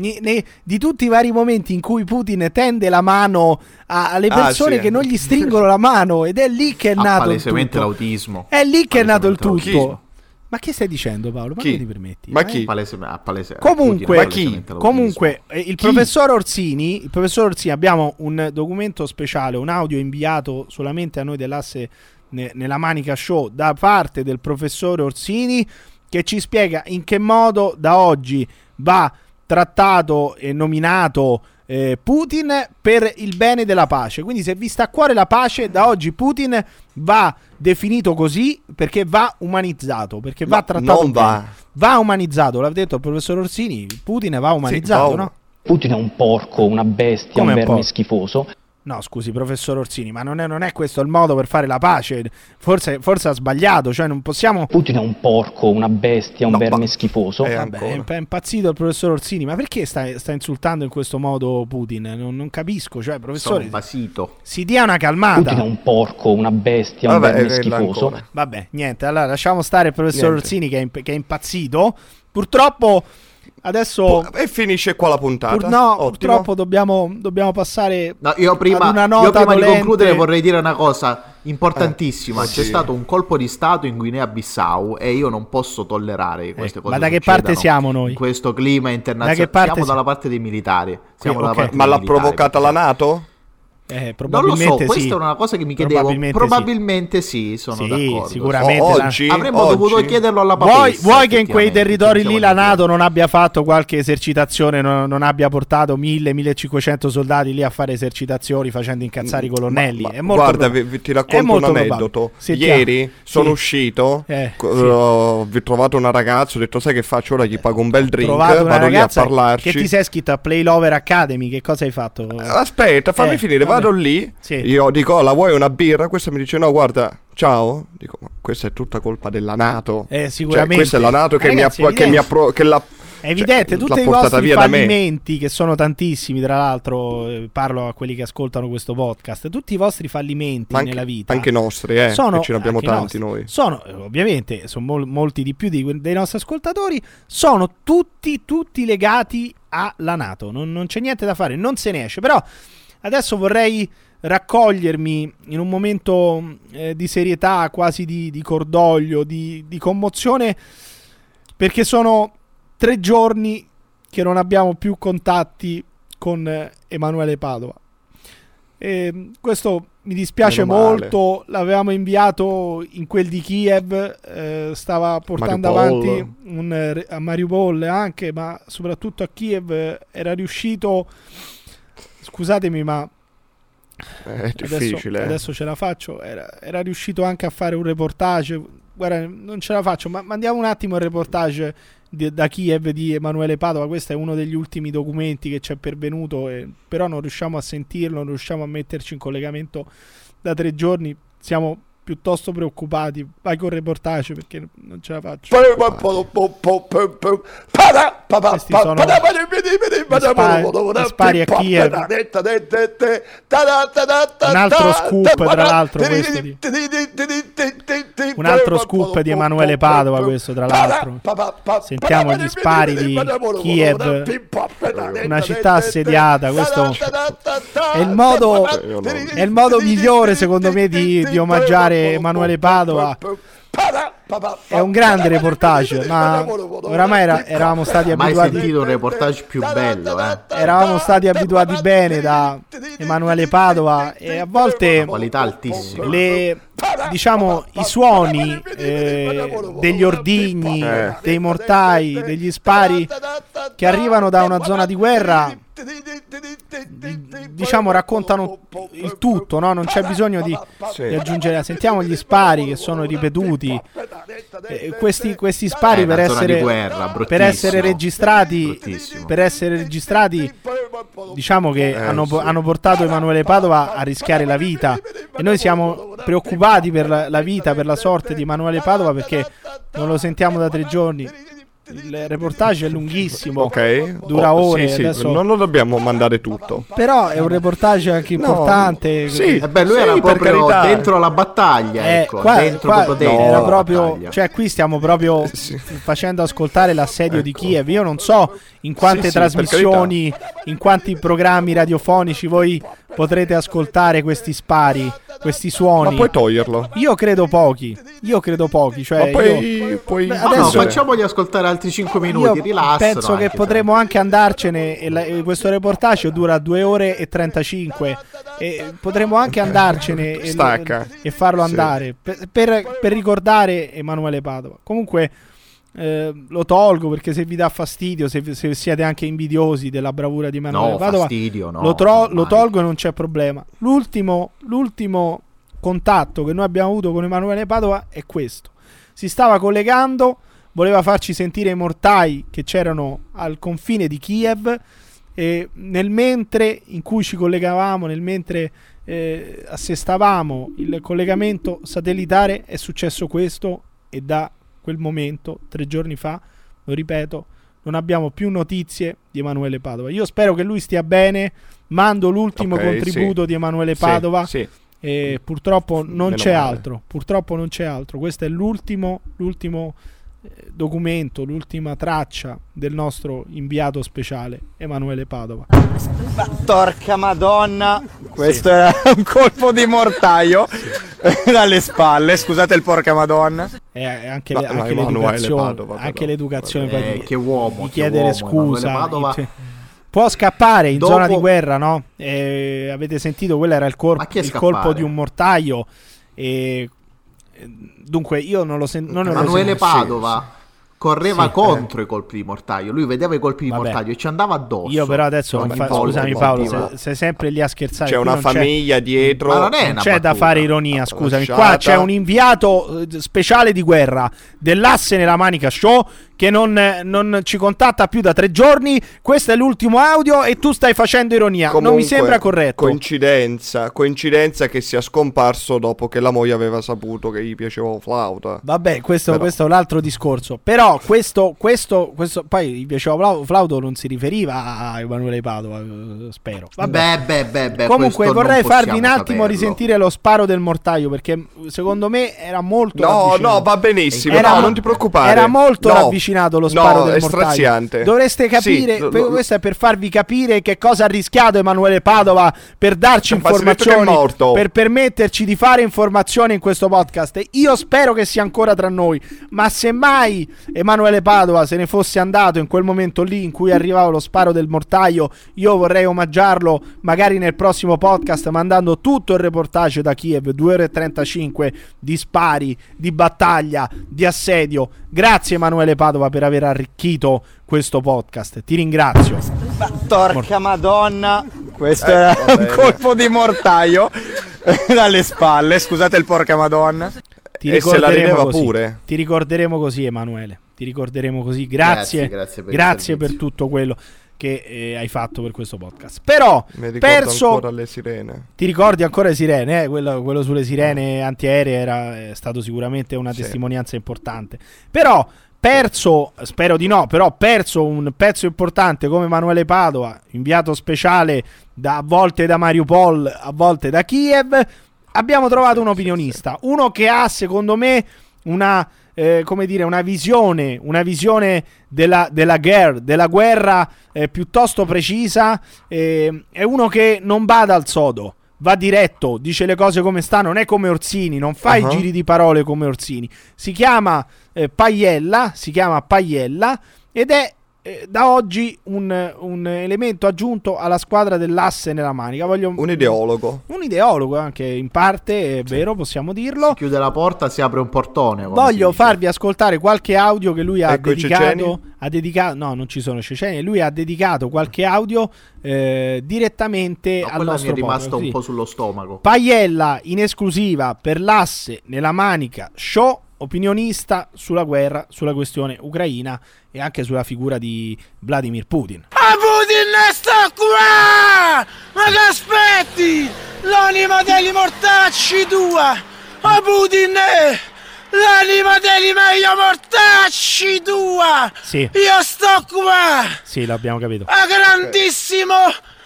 ne- ne- di tutti i vari momenti in cui Putin tende la mano a- alle Ah, persone sì. che non gli stringono la mano. Ed è lì che è nato palesemente l'autismo. È lì che è nato il tutto. l'autismo. Ma che stai dicendo, Paolo? Ma Chi? ti permetti? Ma Eh? chi? Palese- ha palese- Comunque, Putin ha Ma chi? Comunque, eh, il professor Orsini, il professor Orsini, abbiamo un documento speciale, un audio inviato solamente a noi dell'asse ne- nella Manica Show da parte del professore Orsini che ci spiega in che modo da oggi va trattato e nominato eh, Putin per il bene della pace. Quindi se vi sta a cuore la pace, da oggi Putin va definito così perché va umanizzato, perché va Ma trattato non va. Va umanizzato, l'ha detto il professor Orsini, Putin va umanizzato, va no? Putin è un porco, una bestia, Come un verme schifoso. No, scusi, professor Orsini, ma non è, non è questo il modo per fare la pace. Forse, forse ha sbagliato, cioè non possiamo... Putin è un porco, una bestia, un No, verme ma- schifoso. Eh, Vabbè, è, impazzito il professor Orsini, ma perché sta, sta insultando in questo modo Putin? Non, non capisco, cioè, Sono professore, basito. si dia una Putin è calmata. un porco, una bestia, un Vabbè, verme schifoso. Vabbè, niente, allora lasciamo stare il professor Niente. Orsini che è, imp- che è impazzito. Purtroppo adesso... E finisce qua la puntata. pur- no, Ottimo. purtroppo dobbiamo, dobbiamo passare... No, io prima, Ad una io prima di concludere vorrei dire una cosa importantissima. Eh, C'è sì. stato un colpo di Stato in Guinea-Bissau e io non posso tollerare che queste Eh, cose ma da che succedano parte siamo noi? In questo clima Da internazionale. che parte Siamo si- dalla parte dei militari. Siamo ok. dalla parte Ma dei l'ha militari, provocata la Nato? Eh, Non lo probabilmente so, sì. questa è una cosa che mi chiedevo. Probabilmente Probabilmente, sì. sono Sì, d'accordo. sicuramente. O- la- oggi, Avremmo oggi- dovuto chiederlo alla Vuoi, papessa. vuoi che in quei territori diciamo lì la di NATO non abbia fatto qualche esercitazione, non, non abbia portato 1000-1500 soldati lì a fare esercitazioni facendo incazzare i colonnelli? Ma- È molto guarda, prob- vi, ti racconto un aneddoto. Ieri sono Sì. uscito, Eh, sì. ho trovato una ragazza, ho detto sai che faccio ora, gli pago un bel drink, vado lì a ragazza parlarci. che ti sei iscritta a Play Lover Academy. Che cosa hai fatto? Aspetta, fammi Eh, finire, vabbè. Vado lì, Sì. io dico, "Oh, la vuoi una birra? Questa mi dice, no, guarda, ciao. Dico, ma questa è tutta colpa della NATO. Eh, Cioè, sicuramente. questa è la NATO che, Ragazzi, mi ha, è che mi ha evidente. pro- che l'ha- È evidente, cioè, tutti i vostri fallimenti, che sono tantissimi, tra l'altro, eh, parlo a quelli che ascoltano questo podcast, tutti i vostri fallimenti anche, nella vita. anche nostri, eh, sono, ce ne abbiamo tanti nostri, noi. Sono, eh, ovviamente, sono mol- molti di più di dei nostri ascoltatori, sono tutti, tutti legati alla Nato. Non, non c'è niente da fare, non se ne esce. Però adesso vorrei raccogliermi in un momento eh, di serietà, quasi di, di cordoglio, di, di commozione, perché sono tre giorni che non abbiamo più contatti con eh, Emanuele Padova. E questo mi dispiace molto. L'avevamo inviato in quel di Kiev. eh, stava portando Mariupol. avanti un, eh, a Mariupol anche, ma soprattutto a Kiev eh, era riuscito. Scusatemi, ma È difficile. Adesso, eh. adesso ce la faccio. Era, era riuscito anche a fare un reportage. Guarda, non ce la faccio, ma mandiamo un attimo il reportage di- da Kiev di Emanuele Padova. Questo è uno degli ultimi documenti che ci è pervenuto, e- però non riusciamo a sentirlo, non riusciamo a metterci in collegamento da tre giorni. Siamo piuttosto preoccupati. Vai con il reportage perché non ce la faccio. Questi sono spari- gli spari a Kiev. Un altro scoop, tra l'altro, questo di- Un altro scoop di Emanuele Padova, questo tra l'altro. Sentiamo gli spari di Kiev, una città assediata. Questo è il modo, è il modo migliore, secondo me, di, di omaggiare Emanuele Padova. È un grande reportage, ma oramai era- eravamo stati Mai abituati. sentito un reportage più bello, eh. Eravamo stati abituati bene da Emanuele Padova e a volte Qualità altissima. le, diciamo i suoni eh, degli ordigni, Eh. dei mortai, degli spari che arrivano da una zona di guerra diciamo raccontano il tutto, no? non c'è bisogno di, Sì. di aggiungere. Sentiamo gli spari che sono ripetuti. Eh, questi, questi spari Eh, per essere, guerra, per essere registrati, per essere registrati, diciamo che Eh, hanno, sì. hanno portato Emanuele Padova a rischiare la vita. E noi siamo preoccupati per la, la vita, per la sorte di Emanuele Padova perché non lo sentiamo da tre giorni. Il reportage è lunghissimo, Ok, dura Oh, ore. sì, sì, adesso- non lo dobbiamo mandare tutto. Però è un reportage anche No, importante. sì. Eh beh, lui Sì, era per proprio carità. dentro la battaglia, Eh, ecco, qua- dentro qua proprio dentro era la proprio, cioè qui stiamo proprio Sì. facendo ascoltare l'assedio di Kiev. Io non so in quante Sì, sì, per trasmissioni, in quanti programmi radiofonici voi potrete ascoltare questi spari, questi Ma suoni. puoi toglierlo. Io credo pochi. Io credo pochi, cioè Ma io- poi, poi Beh, Ma no, adesso- facciamogli ascoltare altri 5 minuti, io rilassano penso che anche, potremo anche andarcene. e, la- e questo reportage dura 2 ore e 35 e potremo anche andarcene e, Stacca. e farlo Sì. andare. Per, per- per ricordare Emanuele Padova. Comunque eh, lo tolgo perché se vi dà fastidio se, se siete anche invidiosi della bravura di Emanuele No, Padova fastidio, no, lo, tro- lo tolgo e non c'è problema. L'ultimo, l'ultimo contatto che noi abbiamo avuto con Emanuele Padova è questo. Si stava collegando voleva farci sentire i mortai che c'erano al confine di Kiev e nel mentre in cui ci collegavamo, nel mentre eh, assestavamo il collegamento satellitare è successo questo e da quel momento, tre giorni fa, lo ripeto, non abbiamo più notizie di Emanuele Padova. Io spero che lui stia bene, mando l'ultimo Ok, contributo sì. di Emanuele Sì, Padova sì. e purtroppo non Meno c'è male. altro. Purtroppo non c'è altro. Questo è l'ultimo, l'ultimo documento, l'ultima traccia del nostro inviato speciale Emanuele Padova. Porca madonna, questo era un colpo di mortaio <laughs> <laughs> dalle spalle, scusate il porca madonna. E anche, Ma- le- ma anche Emanuele l'educazione, Padova, anche l'educazione Eh, di, che uomo, di che chiedere uomo, scusa. Padova. può scappare in Dopo- zona di guerra, no? Eh, avete sentito, quello era il, cor- Ma chi è il colpo di un mortaio. E, dunque, io non lo sento. Non lo Emanuele Padova correva Sì, eh. contro i colpi di mortaio. Lui vedeva i colpi di Vabbè. mortaio e ci andava addosso. Io però adesso fa- scusami che Paolo, sei, sei sempre lì a scherzare. C'è una non famiglia dietro. Ma non è non una c'è da fare ironia, scusami. Qua lasciata. c'è un inviato eh, speciale di guerra dell'asse nella manica show che non, non ci contatta più da tre giorni. Questo è l'ultimo audio e tu stai facendo ironia. non mi Comunque, sembra corretto. Coincidenza, coincidenza che sia scomparso dopo che la moglie aveva saputo che gli piaceva la flauta. Vabbè, questo, Però- questo è un altro discorso. Però questo, questo, questo poi gli piaceva Flau- Flauto non si riferiva a Emanuele Padova, eh, spero. Vabbè. Beh, beh, beh, beh, Comunque vorrei farvi un attimo saperlo. risentire lo sparo del mortaio perché secondo me era molto No, no, va benissimo. Era- no, non ti preoccupare. Era molto No. ravvicinato lo sparo No, del è mortaio. straziante. Dovreste capire, Sì, lo- questo è per farvi capire che cosa ha rischiato Emanuele Padova per darci informazioni, per permetterci di fare informazioni in questo podcast. E Io spero che sia ancora tra noi, ma se mai Emanuele Padova se ne fosse andato in quel momento lì in cui arrivava lo sparo del mortaio, io vorrei omaggiarlo magari nel prossimo podcast mandando tutto il reportage da Kiev, 2 ore e 35 di spari, di battaglia, di assedio. Grazie Emanuele Padova per aver arricchito questo podcast. Ti ringrazio. Porca madonna, questo Eh, era un colpo di mortaio <laughs> dalle spalle. Scusate il porca madonna. Ti E se la così. pure. Ti ricorderemo così, Emanuele. Ti ricorderemo così. Grazie, Grazie, grazie per grazie per tutto quello che eh, hai fatto per questo podcast. Però, Mi perso. ancora le sirene. Ti ricordi ancora le sirene? eh? Quello, quello sulle sirene antiaeree era è stato sicuramente una Sì. testimonianza importante. Però, perso, spero di no, però perso un pezzo importante come Emanuele Padova, inviato speciale da, a volte da Mariupol, a volte da Kiev, abbiamo trovato un opinionista. Uno che ha, secondo me, una, eh, come dire, una visione, una visione della, della guerra, della guerra eh, piuttosto precisa. eh, è uno che non bada al sodo. Va diretto, dice le cose come stanno, non è come Orsini, non fa i Uh-huh. giri di parole come Orsini. Si chiama eh, Paiella, si chiama Paiella ed è eh, da oggi un, un elemento aggiunto alla squadra dell'asse nella manica. Voglio Un ideologo. un ideologo anche in parte, è vero, possiamo dirlo. Si chiude la porta, si apre un portone. Voglio farvi ascoltare qualche audio che lui ha Ecco dedicato. Ha dedicato, no, non ci sono ceceni. Lui ha dedicato qualche audio eh, direttamente No, al quella mi nostro è rimasto podcast, un sì. po' sullo stomaco. Paiella in esclusiva per l'asse nella manica show opinionista sulla guerra, sulla questione ucraina e anche sulla figura di Vladimir Putin. A Putin sta qua! Ma che aspetti? L'anima degli mortacci tua! A Putin l'anima degli meglio mortacci tua! Sì, Io sto qua! sì, l'abbiamo capito. A grandissimo!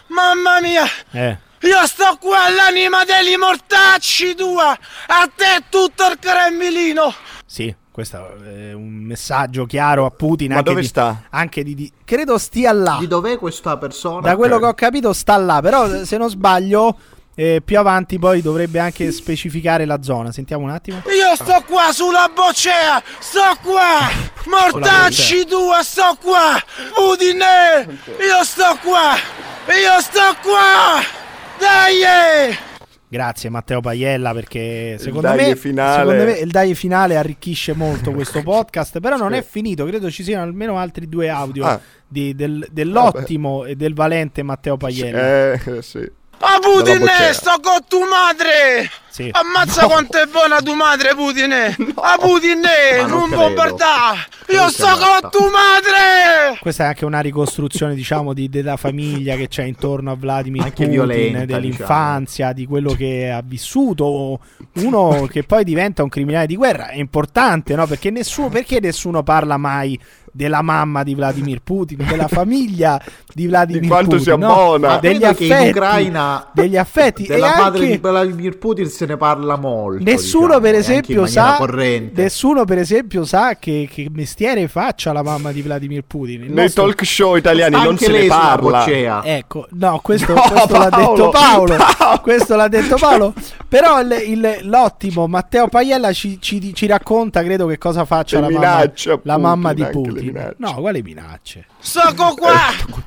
Mamma mia! Eh, Io sto qua all'anima degli mortacci tua! A te tutto il Cremlino! sì, questo è un messaggio chiaro a Putin. Ma anche dove di- sta? Anche di, di- credo stia là. Di dov'è questa persona? Da quello che ho capito sta là, però se non sbaglio eh, più avanti poi dovrebbe anche specificare la zona. Sentiamo un attimo. Io sto qua sulla boccea! Sto qua! Mortacci tua, sto qua! Udine! Io sto qua! Io sto qua! Dai! eh! Grazie Matteo Paiella perché secondo me, secondo me il dai finale arricchisce molto <laughs> questo podcast, però non è finito, credo ci siano almeno altri due audio Ah. di- del- dell'ottimo e del valente Matteo Paiella. Eh, sì. A Putine! Sto con tua madre! Sì. Ammazza quanto è buona tua madre, Putine! A <laughs> Putine! Ma non Non bombardare! Io sto con tua madre! Questa è anche una ricostruzione, diciamo, di- della famiglia che c'è intorno a Vladimir Anche Putin, violenta, dell'infanzia, di quello che ha vissuto. Uno che poi diventa un criminale di guerra. È importante, no? Perché nessuno, perché nessuno parla mai della mamma di Vladimir Putin, della famiglia di Vladimir Di quanto Putin, sia no? buona. Degli credo che in affetti, Ucraina degli affetti della e madre di Vladimir Putin se ne parla molto. Nessuno diciamo, per e in esempio sa corrente. Nessuno per esempio sa che, che mestiere faccia la mamma di Vladimir Putin. Il Nei nostro- talk show italiani non se ne parla. Ecco, no, questo, No, questo l'ha detto Paolo. Paolo. Questo l'ha detto Paolo. Però il- il- l'ottimo Matteo Paiella ci, ci- ci racconta, credo, che cosa faccia la mamma, la Putin mamma di Putin. Minacce. No, quale minacce? Sto co qua!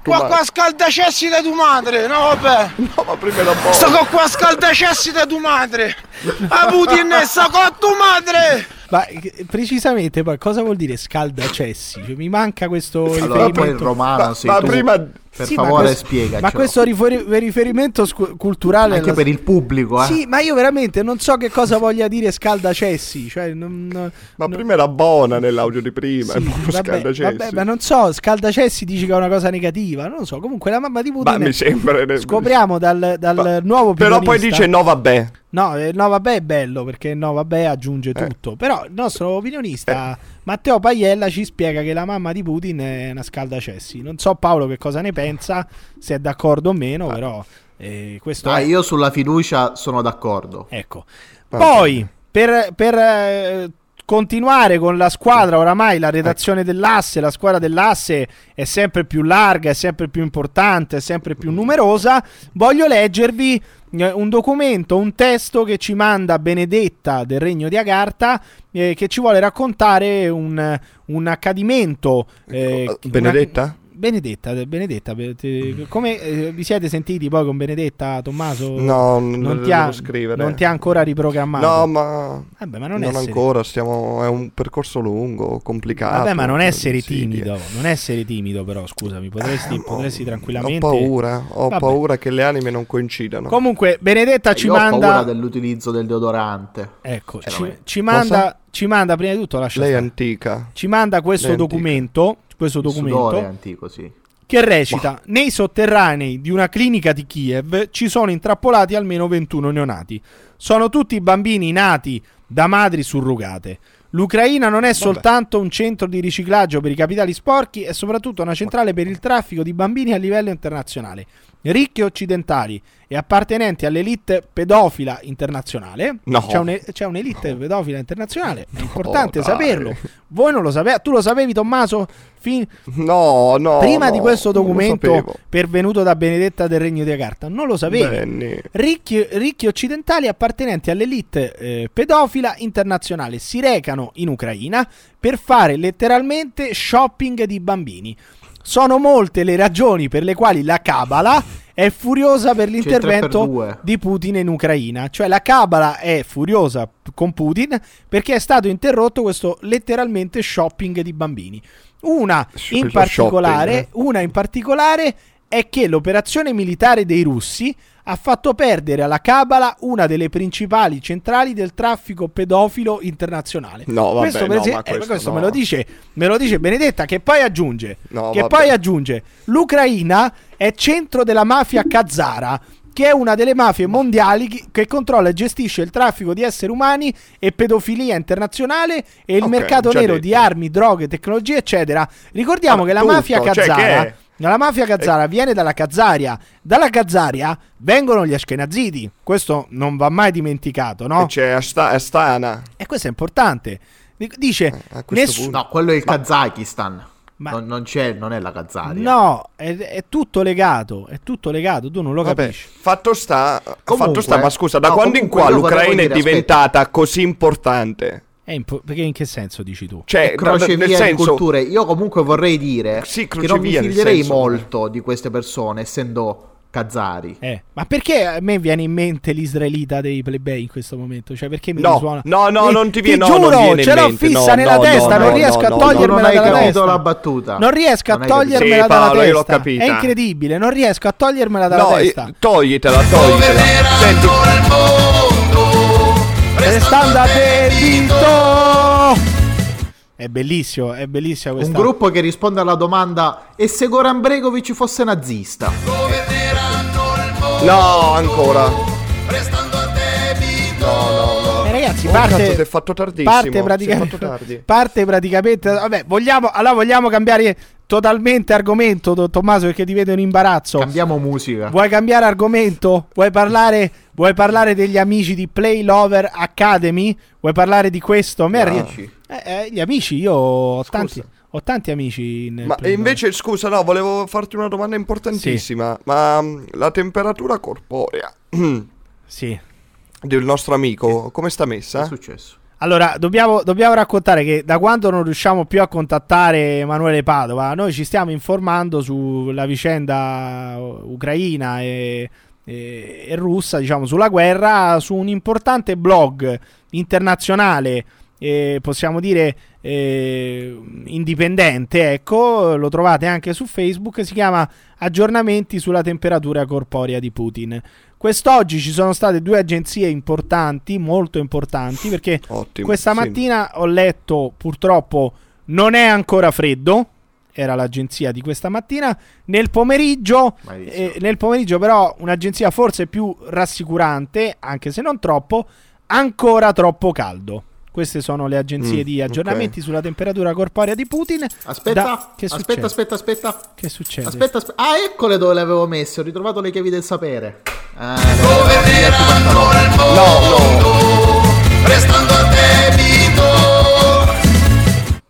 Qua madre. qua scaldacessi da tua madre! No vabbè! No, ma prima era buono. Sto qua scaldacessi da tua madre! A Putin sto con tua madre! Ma eh, precisamente poi cosa vuol dire scaldacessi? Cioè, mi manca questo Allora riferimento. poi il romano Ma- ma tu. prima- Per Sì, favore spiegaci. Ma questo riferi- riferimento scu- culturale anche la- per il pubblico, eh. Sì, ma io veramente non so che cosa voglia dire scaldacessi, cioè non, non- Ma non- prima era buona nell'audio di prima. Sì, <laughs> vabbè, scaldacessi. vabbè, ma non so, scaldacessi dici che è una cosa negativa, non lo so. Comunque la mamma di Putin Ma mi sembra. scopriamo dal, dal Ma- nuovo Però poi dice no, vabbè. No, eh, no, vabbè, è bello perché no, vabbè, aggiunge Eh. tutto. Però il nostro opinionista Matteo Paiella ci spiega che la mamma di Putin è una scaldacessi. Non so Paolo che cosa ne pensa, se è d'accordo o meno, però eh, questo Ah, è. io sulla fiducia sono d'accordo. Ecco. Poi, per, per, eh, continuare con la squadra, oramai la redazione dell'asse, la squadra dell'asse è sempre più larga, è sempre più importante, è sempre più numerosa, voglio leggervi un documento, un testo che ci manda Benedetta del Regno di Agartha, eh, che ci vuole raccontare un, un accadimento. eh, una- Benedetta? Benedetta, come eh, vi siete sentiti poi con Benedetta, Tommaso? No, non, ti, ha, scrivere. non ti ha ancora riprogrammato. No, ma. Vabbè, ma non, Non, ancora, stiamo. È un percorso lungo, complicato. Vabbè, ma non essere Sì, timido. Non essere timido, però, scusami, potresti, potresti Ho tranquillamente. paura, ho Vabbè. paura che le anime non coincidano. Comunque, Benedetta ci Io ho paura manda. dell'utilizzo del deodorante. Ecco, Cioè, ci, ci manda, ci manda prima di tutto lascia Lei è antica. Ci manda questo antica. documento. Questo documento. antico, sì. che recita: Nei sotterranei di una clinica di Kiev ci sono intrappolati almeno 21 neonati. Sono tutti bambini nati da madri surrogate. L'Ucraina non è soltanto un centro di riciclaggio per i capitali sporchi, è soprattutto una centrale per il traffico di bambini a livello internazionale. Ricchi occidentali e appartenenti all'elite pedofila internazionale. No. C'è, un- c'è un'elite pedofila internazionale, è importante dai. saperlo. Voi non lo sapete, tu lo sapevi, Tommaso? Fin- No, no. Prima no, di questo documento pervenuto da Benedetta del Regno di Agartha, non lo sapevi. Ricchi, ricchi occidentali appartenenti all'elite eh, pedofila internazionale si recano in Ucraina per fare letteralmente shopping di bambini. Sono molte le ragioni per le quali la Cabala è furiosa per l'intervento 3x2. di Putin in Ucraina. Cioè la Cabala è furiosa con Putin perché è stato interrotto questo letteralmente shopping di bambini. Una in una in particolare è che l'operazione militare dei russi ha fatto perdere alla Cabala una delle principali centrali del traffico pedofilo internazionale. No, vabbè, questo, no, ese- ma eh, questo questo no. me lo dice, me lo dice Benedetta che poi aggiunge No, che vabbè. poi aggiunge l'Ucraina è centro della mafia Kazara che è una delle mafie mondiali che controlla e gestisce il traffico di esseri umani e pedofilia internazionale e il Ok, mercato nero detto. di armi, droghe, tecnologie, eccetera. Ricordiamo Ah, che la tutto, mafia cioè che Kazara la mafia Kazara viene dalla Kazaria. Dalla Kazaria vengono gli Ashkenazidi. Questo non va mai dimenticato, no? E c'è Asta- Astana. E questo è importante. Dic- Dice, nessu- punto. No, quello è il Kazakistan. Ma- Non, non c'è, non è la Kazaria. no, è, è tutto legato. È tutto legato. Tu non lo Vabbè, capisci. fatto sta, Comunque- fatto sta, ma scusa, da no, quando in qua l'Ucraina è dire, aspetta. diventata così importante? Impo- perché in che senso dici tu? Cioè, crocevia nel di senso, culture. Io comunque vorrei dire Sì, che non mi fiderei senso- molto di queste persone, essendo kazari. Eh, ma perché a me viene in mente l'israelita dei plebei in questo momento? Cioè, perché mi No, risuona? no, no, Eh, non ti viene- no, giuro, non viene in ce l'ho mente, fissa no, nella no, testa, no, non no, riesco no, a no, togliermela dalla capito testa. la battuta. Non riesco a togliermela Sì, dalla Paolo, io l'ho testa. capita. È incredibile, non riesco a togliermela dalla no, testa. eh, toglitela, toglitela. Senti, Restando a debito. È bellissimo, è bellissima Un questa. gruppo che risponde alla domanda e se Goran Bregovic fosse nazista? no, ancora. No, no, no. Ragazzi, Oh, parte, cazzo, si è fatto tardissimo. parte, praticamente, fatto tardi. <laughs> parte praticamente. Vabbè, vogliamo, allora vogliamo cambiare totalmente argomento, Tommaso, perché ti vedo in imbarazzo. Cambiamo musica. Vuoi cambiare argomento? Vuoi parlare, vuoi parlare degli amici di Play Lover Academy? Vuoi parlare di questo? A me arri- Amici. eh, eh, gli amici, io ho tanti, ho tanti amici. In Ma e invece, scusa, no, volevo farti una domanda importantissima. Ma mm, la temperatura corporea. <clears throat> Sì. Del nostro amico, come sta Che è messa? successo? Allora, dobbiamo, dobbiamo raccontare che da quando non riusciamo più a contattare Emanuele Padova, noi ci stiamo informando sulla vicenda ucraina e, e- e russa, diciamo, sulla guerra, su un importante blog internazionale, eh, possiamo dire eh, indipendente, ecco, lo trovate anche su Facebook, si chiama Aggiornamenti sulla temperatura corporea di Putin. Quest'oggi ci sono state due agenzie importanti, molto importanti, perché Ottimo, questa sì. mattina ho letto purtroppo non è ancora freddo. Era l'agenzia di questa mattina. Nel pomeriggio, eh, nel pomeriggio, però, un'agenzia forse più rassicurante, anche se non troppo, ancora troppo caldo. Queste sono le agenzie Mm, di aggiornamenti sulla temperatura corporea di Putin. Aspetta, Da- che aspetta, aspetta, aspetta. Che succede? Aspetta, aspetta. Ah, eccole dove le avevo messe. Ho ritrovato le chiavi del sapere. Ah, Restando a debito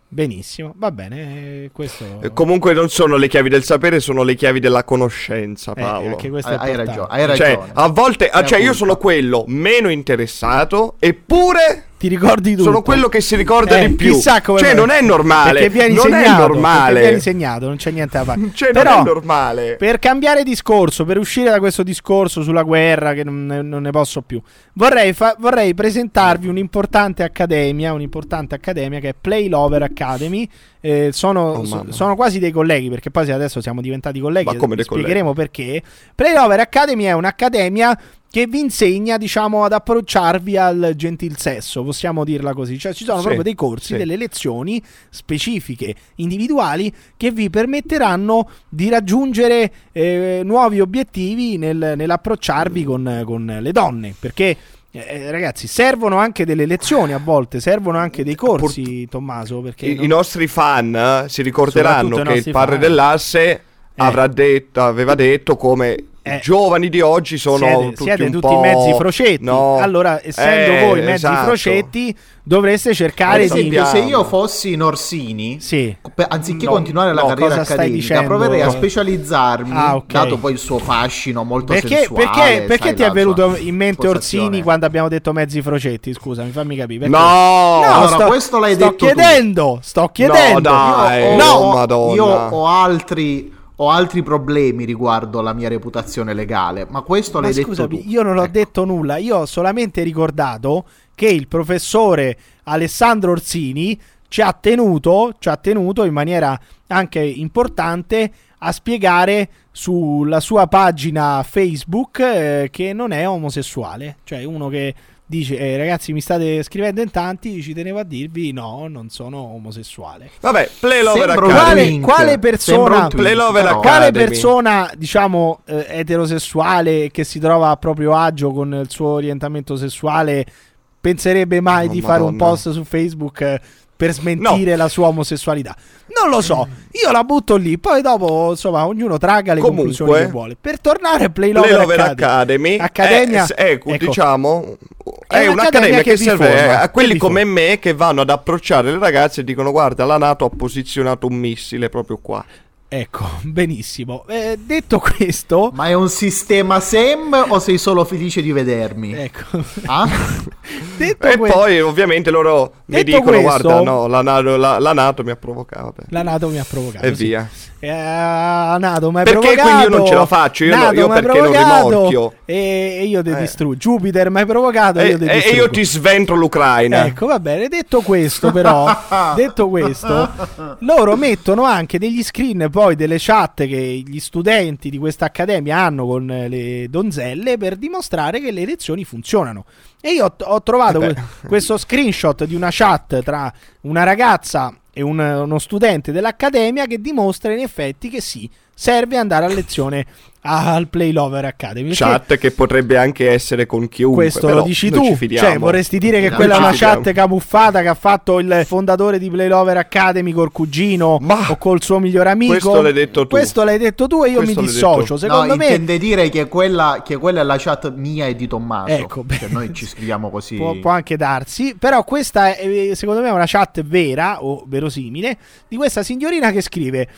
Benissimo, va bene. eh, Questo Eh, Comunque non sono le chiavi del sapere, sono le chiavi della conoscenza, Eh, Paolo. è Hai- ragione, hai Cioè, ragione. a volte, ah, cioè io sono quello meno interessato, eppure Ti ricordi tutto? sono quello che si ricorda Eh, di più. Chissà come Cioè, non è normale. Perché vieni non segnato, è normale. vieni segnato, non c'è niente da fare. <laughs> Cioè, Però, non è normale. Per cambiare discorso, per uscire da questo discorso sulla guerra, che non ne, non ne posso più, vorrei, fa- vorrei presentarvi un'importante accademia, un'importante accademia che è Play Lover Academy. Eh, sono, Oh, so- sono quasi dei colleghi, perché poi adesso siamo diventati colleghi, Ma come dei spiegheremo perché. Play Lover Academy è un'accademia che vi insegna, diciamo, ad approcciarvi al gentil sesso, possiamo dirla così. Cioè, ci sono Sì, proprio dei corsi, sì. delle lezioni specifiche, individuali, che vi permetteranno di raggiungere eh, nuovi obiettivi nel- nell'approcciarvi con, con le donne. Perché. eh, ragazzi, servono anche delle lezioni a volte, servono anche dei corsi, Tommaso. Perché I, non- i nostri fan eh, si ricorderanno che il padre fan. dell'asse avrà detto, aveva detto come i giovani di oggi sono siete, tutti siete un tutti po'... mezzi frocetti. No. Allora, essendo Eh, voi mezzi esatto. frocetti, dovreste cercare di. esempio, se io fossi Norsini, Sì. anziché No, continuare la no, carriera accademica, proverei a specializzarmi, Ah, ok. dato poi il suo fascino molto Perché, sensuale. perché, perché ti è venuto in mente postazione. Orsini quando abbiamo detto mezzi frocetti? Scusami, fammi capire. Perché- No! Allora, sto, questo l'hai sto detto tu. chiedendo, sto chiedendo. dai. Io ho- No, Madonna. Io ho altri, ho altri problemi riguardo la mia reputazione legale, ma questo Ma l'hai detto scusami, tu. io non ho Ecco. detto nulla, io ho solamente ricordato che il professore Alessandro Orsini ci ha tenuto, ci ha tenuto in maniera anche importante a spiegare sulla sua pagina Facebook eh, che non è omosessuale, cioè uno che dice eh, ragazzi mi state scrivendo in tanti, ci tenevo a dirvi no, non sono omosessuale. Vabbè, Play Lover Sembra un Academy. Quale, quale persona però. quale persona, diciamo, eh, eterosessuale che si trova a proprio agio con il suo orientamento sessuale penserebbe mai Oh, di fare un Madonna. post su Facebook eh, per smentire la sua omosessualità? Non lo so, io la butto lì, poi dopo, insomma, ognuno traga le Comunque, conclusioni che vuole. Per tornare a Play Play Lover, Lover Academy, Accademia, è, ecco, diciamo È è, un'accademia che che, serve forma, a quelli come forma. me che vanno ad approcciare le ragazze e dicono guarda la Nato ha posizionato un missile proprio qua ecco, <laughs> benissimo. Eh, detto questo, Ma è un sistema SEM o sei solo felice di vedermi? ecco, Ah? <laughs> detto e que- poi ovviamente loro mi dicono questo- guarda no la, Nato- la- la Nato mi ha provocato la Nato mi ha provocato. e sì. via Eh, Nato, mi hai Perché provocato. quindi io non ce la faccio? Io no- Nato, io perché non rimorchio? E, e io ti Eh. distruggo. Jupiter, mi hai provocato. e, io ti e- e distruggo. io ti sventro l'Ucraina Ecco, va bene. Detto questo, però, <laughs> detto questo, loro mettono anche degli screen poi delle chat che gli studenti di questa accademia hanno con eh, le donzelle per dimostrare che le lezioni funzionano. E io ho, trovato que- questo screenshot di una chat tra una ragazza e un- uno studente dell'accademia che dimostra in effetti che sì, serve andare a lezione al Play Lover Academy. Chat che potrebbe anche essere con chiunque questo lo dici tu, cioè vorresti dire che Noi quella è una fidiamo. chat camuffata che ha fatto il fondatore di Play Lover Academy col cugino Ma o col suo migliore amico? questo l'hai detto tu. Questo l'hai detto tu e io Questo mi dissocio. Secondo no, me intende dire che quella, che quella è la chat mia e di Tommaso. Ecco. Cioè, noi ci scriviamo così. può, può anche darsi, però questa è, eh, secondo me è una chat vera o verosimile di questa signorina che scrive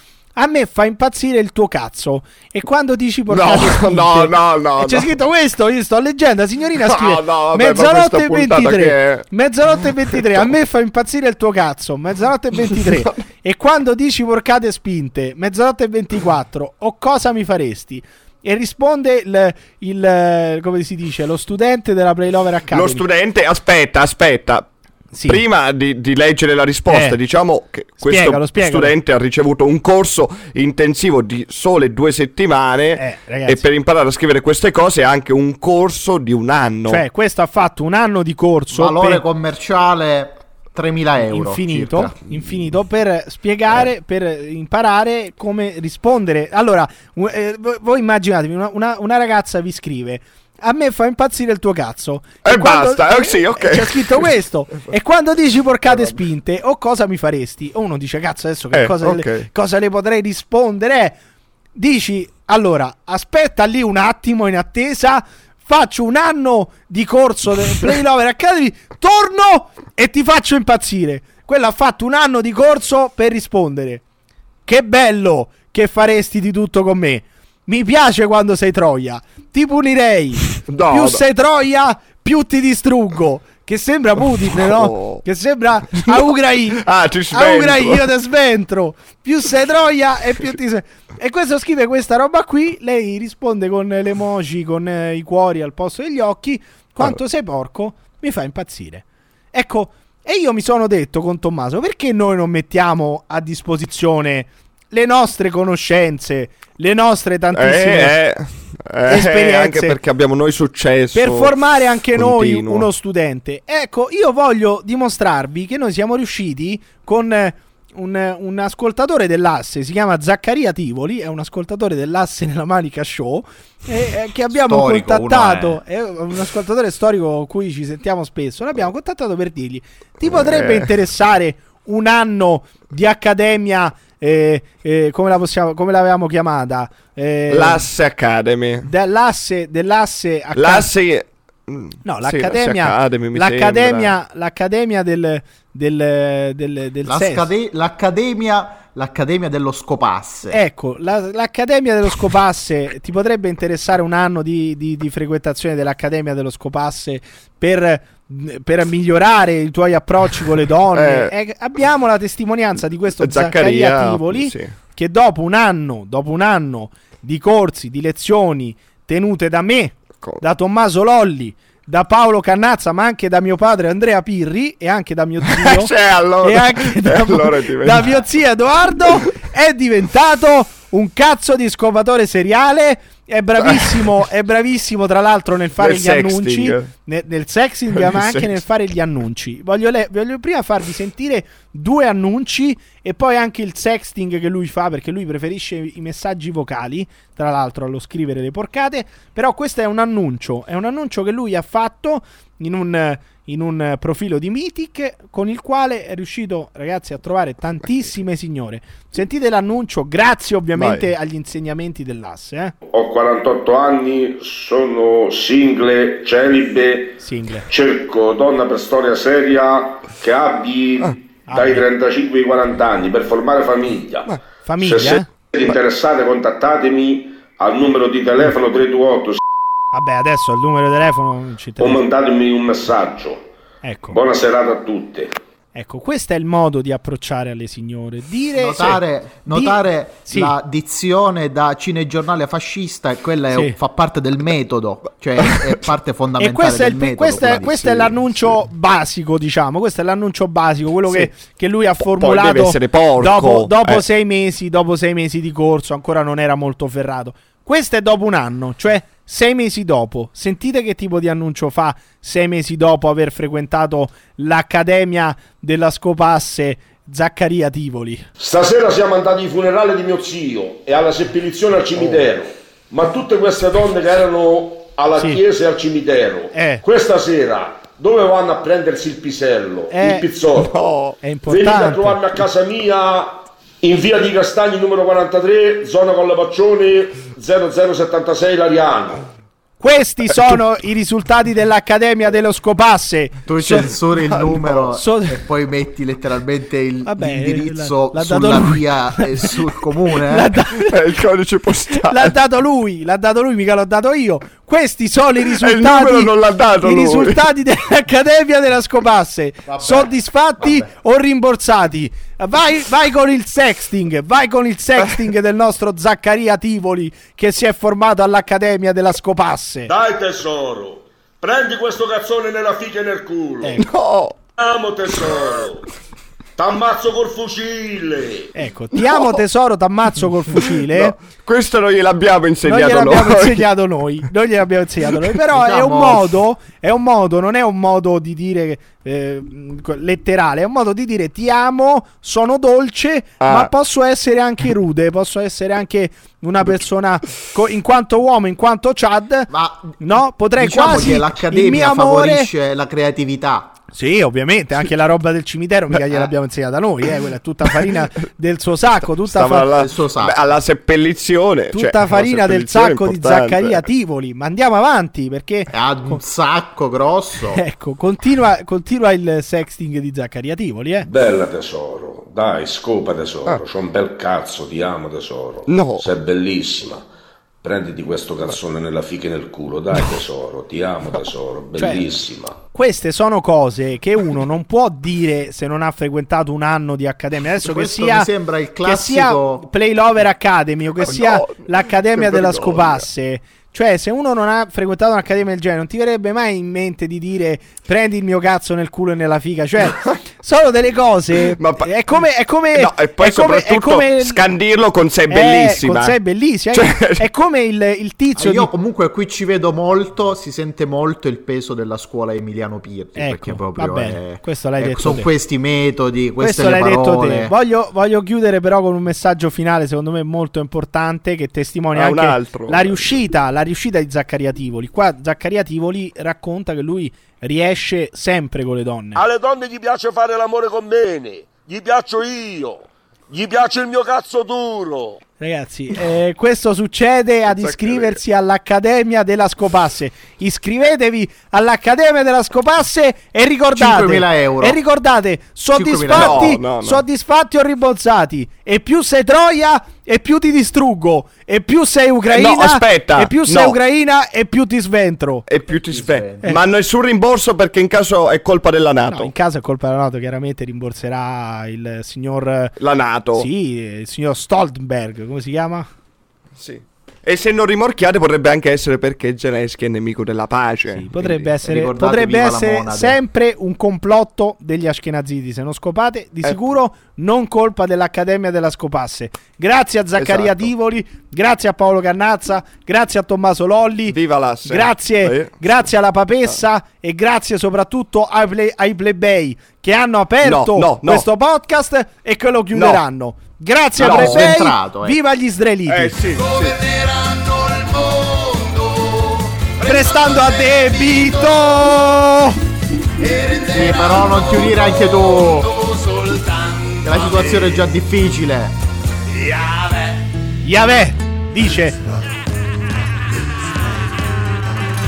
A me fa impazzire il tuo cazzo. E quando dici porcate No, <laughs> spinte- no, no, no, c'è no. scritto questo, io sto leggendo, la signorina No, scrive no, vabbè, ma mezzanotte e puntata 23. che è? Mezzanotte e 23, a me fa impazzire il tuo cazzo. Mezzanotte e 23. <laughs> e quando dici porcate spinte, mezzanotte e 24, o cosa mi faresti? E risponde il, il- come si dice, lo studente della Play Lover Academy. Lo studente, aspetta, aspetta. Sì. Prima di, di leggere la risposta, Eh. diciamo che questo Spiegalo, spiegalo. studente ha ricevuto un corso intensivo di sole due settimane Eh, e per imparare a scrivere queste cose anche un corso di un anno. Cioè, questo ha fatto un anno di corso Valore per- commerciale 3.000 euro. infinito, infinito per spiegare, per imparare come rispondere. Allora, eh, voi- voi immaginatevi, una, una- una ragazza vi scrive. A me fa impazzire il tuo cazzo. E basta, eh, sì, ok. C'è scritto questo. <laughs> e quando dici porcate spinte, o cosa mi faresti? O uno dice, cazzo, adesso che Eh, cosa, ok. le, cosa le potrei rispondere? Eh, Dici, allora, aspetta lì un attimo in attesa. Faccio un anno di corso del <laughs> Play Lover Academy, torno e ti faccio impazzire. Quello ha fatto un anno di corso per rispondere. Che bello che faresti di tutto con me. Mi piace quando sei Troia. Ti punirei. No, più no. sei Troia, più ti distruggo. Che sembra Putin, no? Oh. Che sembra a Ucraina. Ah, ti A Ucraina io ti sventro. Più sei Troia e più ti sve- E questo scrive questa roba qui. Lei risponde con le emoji, con eh, i cuori al posto degli occhi. Quanto sei porco, mi fa impazzire. Ecco, e io mi sono detto con Tommaso, perché noi non mettiamo a disposizione le nostre conoscenze, le nostre tantissime Eh, eh, eh, esperienze. anche perché abbiamo noi successo. per formare anche noi continuo. uno studente. Ecco, io voglio dimostrarvi che noi siamo riusciti con eh, un, un ascoltatore dell'asse, si chiama Zaccaria Tivoli, è un ascoltatore dell'asse nella Manica Show, eh, eh, che abbiamo Storico, contattato, è un ascoltatore storico con cui ci sentiamo spesso, l'abbiamo contattato per dirgli, ti potrebbe Eh. interessare un anno di accademia, eh, eh, come, la possiamo, come l'avevamo chiamata? Eh, L'Asse Academy. dell'asse, dell'asse Acca- L'Asse. mm, No, sì, l'accademia, l'Asse Academy, mi l'accademia, l'accademia del, del, del, del La sesso. scade- l'accademia, l'accademia dello scopasse. Ecco, la- l'Accademia dello Scopasse <laughs> ti potrebbe interessare un anno di, di- di frequentazione dell'Accademia dello Scopasse per, per migliorare i tuoi approcci con le donne. Eh. Eh, abbiamo la testimonianza di questo Zaccaria, Zaccaria Tivoli sì. che dopo un anno, dopo un anno di corsi, di lezioni tenute da me, Co- da Tommaso Lolli, da Paolo Cannazza, ma anche da mio padre Andrea Pirri e anche da mio zio <laughs> Cioè, allora- e anche <laughs> da, allora da mio zio Edoardo è diventato un cazzo di scovatore seriale. È bravissimo, <laughs> è bravissimo tra l'altro nel fare Nel gli sexting. annunci, ne- nel sexting, <laughs> Nel ma anche sexting. nel fare gli annunci. Voglio, le- voglio prima farvi sentire due annunci e poi anche il sexting che lui fa perché lui preferisce i messaggi vocali, tra l'altro allo scrivere le porcate. Però questo è un annuncio, è un annuncio che lui ha fatto in un, in un profilo di Mythic con il quale è riuscito, ragazzi, a trovare tantissime signore. Sentite l'annuncio, grazie ovviamente Vai. agli insegnamenti dell'asse. Eh? Ho 48 anni, sono single, celibe, Single. cerco donna per storia seria che abbi dai abbia. 35 ai 40 anni per formare famiglia. Famiglia, Se eh? siete interessate contattatemi al numero di telefono 328 Vabbè, adesso il numero di telefono ci o interessa. mandatemi un messaggio. Ecco. Buona serata a tutte. Ecco, questo è il modo di approcciare alle signore. Dire Notare, Sì. notare Sì. la dizione da cinegiornale fascista, e quella è- Sì. fa parte del metodo, cioè è <laughs> parte E fondamentale questo è, il- metodo. questo, è, questo è l'annuncio basico, diciamo. Questo è l'annuncio basico, quello Sì. che, che lui ha formulato dopo, dopo Eh. sei mesi. Dopo sei mesi di corso, ancora non era molto ferrato. Questo è dopo un anno, cioè sei mesi dopo. Sentite che tipo di annuncio fa sei mesi dopo aver frequentato l'accademia della Scopasse Zaccaria Tivoli. Stasera siamo andati ai funerali di mio zio e alla seppellizione al cimitero. Ma tutte queste donne che erano alla Sì. chiesa e al cimitero, Eh. questa sera dove vanno a prendersi il pisello, Eh. il pizzotto? No. È Venite a importante. trovarmi a casa mia in via di Castagni numero 43, zona Collapaccione 0076 Lariano. Questi sono i risultati dell'Accademia dello Scopasse. Tu So- censuri il numero So- e poi metti letteralmente il- Vabbè, l'indirizzo l'ha- l'ha sulla lui. via e sul comune. L'ha <laughs> eh? da- È il codice postale. L'ha dato lui, l'ha dato lui, mica l'ho dato io. Questi sono i il risultati. numero non l'ha dato I risultati dell'Accademia della Scopasse. Soddisfatti o rimborsati? Vai, vai con il sexting, vai con il sexting del nostro Zaccaria Tivoli che si è formato all'Accademia della Scopasse. Dai tesoro, prendi questo cazzone nella fica e nel culo. No. Amo tesoro. T'ammazzo col fucile. Ecco, ti amo tesoro, t'ammazzo col fucile. No, questo non gliel'abbiamo Non insegnato gliel'abbiamo noi. insegnato noi, non gliel'abbiamo insegnato noi, però è un modo, è un modo, non è un modo di dire eh, letterale, è un modo di dire ti amo, sono dolce, Ah. ma posso essere anche rude, posso essere anche una persona co- in quanto uomo, in quanto Chad, Ma no, potrei diciamo quasi che il mio l'accademia amore favorisce la creatività. Sì, ovviamente, anche la roba del cimitero mica gliel'abbiamo insegnata noi, eh, quella è tutta farina del suo sacco, tutta fa- alla, suo sacco. beh, alla seppellizione. tutta cioè, farina del sacco di. Zaccaria Tivoli. Ma andiamo avanti perché Ha un sacco grosso. <laughs> ecco, continua, continua il sexting di Zaccaria Tivoli, eh. Bella tesoro, dai, scopa tesoro, c'ho un bel cazzo, ti amo tesoro. No. Sei bellissima. Prenditi questo cazzone nella fica e nel culo, dai tesoro, ti amo tesoro, Cioè, bellissima. Queste sono cose che uno non può dire se non ha frequentato un anno di accademia. Adesso che sia, mi sembra il che sia classico- Play Lover Academy o che Oh, sia no, l'Accademia della. Scopasse. Cioè, se uno non ha frequentato un'accademia del genere, non ti verrebbe mai in mente di dire prendi il mio cazzo nel culo e nella figa. Cioè, <laughs> sono delle cose. Ma pa- è come. È come No, e poi è come, è soprattutto come- scandirlo con sei Eh, bellissima. con sei bellissima. Cioè- È come il, il tizio Io di comunque qui ci vedo molto, si sente molto il peso della scuola Emiliano Pirri, Ecco, perché proprio va bene, è- questo l'hai ecco, detto sono te. questi metodi, queste Questo le l'hai detto parole. te. Voglio, voglio chiudere però con un messaggio finale, secondo me molto importante, che testimonia Ah, un anche altro. la riuscita, la riuscita di Zaccaria Tivoli. Qua Zaccaria Tivoli racconta che lui riesce sempre con le donne. Alle donne gli piace fare l'amore con me, gli piaccio io, gli piace il mio cazzo duro. Ragazzi, eh, questo succede ad iscriversi all'Accademia della Scopasse. Iscrivetevi all'Accademia della Scopasse e ricordate 5.000 euro. E ricordate, 5.000 soddisfatti, No, no, no. soddisfatti o rimborsati. E più sei troia e più ti distruggo. E più sei ucraina No, aspetta, e più sei no. ucraina e più ti sventro. E più ti sve. Eh. Ma nessun rimborso perché in caso è colpa della Nato. No, in caso è colpa della Nato, chiaramente rimborserà il signor La Nato. Sì, il signor Stoltenberg, come si chiama? Sì. E se non rimorchiate potrebbe anche essere perché Zelensky è nemico della pace. Sì, potrebbe essere, potrebbe essere sempre un complotto degli ashkenaziti. Se non scopate, di Eh. sicuro non colpa dell'Accademia della Scopasse. Grazie a Zaccaria Esatto. Tivoli, grazie a Paolo Cannazza, grazie a Tommaso Lolli. Grazie, Eh. grazie alla Papessa e grazie soprattutto ai, play- ai plebei che hanno aperto No, no, no. questo podcast e che lo chiuderanno. Grazie No, plebei, centrato, eh. viva gli israeliti. Eh sì, sì. Governeranno il mondo Prestando a debito. Sì, però non ti unire anche tu. la situazione è già difficile. Yahweh. Yahweh dice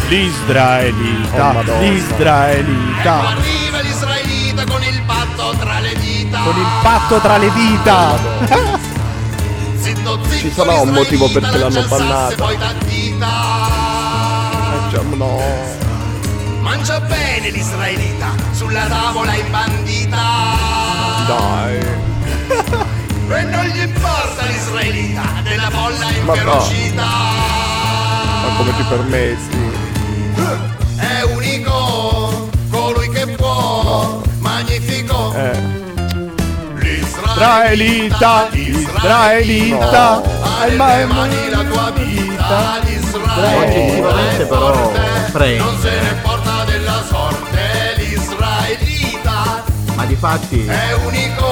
L'Israelita, Oh, Madonna. l'Israelita Arriva l'israelita con il patto tra le dita con il patto tra le dita. Zitto, zitto, Ci sarà un motivo perché l'hanno bannata. Poi da dita Cioè, no. Mangia bene l'israelita Sulla tavola imbandita Dai. E non gli importa l'israelita Della folla Ma no. inferocita Ma come ti permetti? Eh. Israelita, Israelita, No. alma e mani la tua vita L'israelita è però prende. Non se ne porta della sorte L'israelita Ma di fatti è unico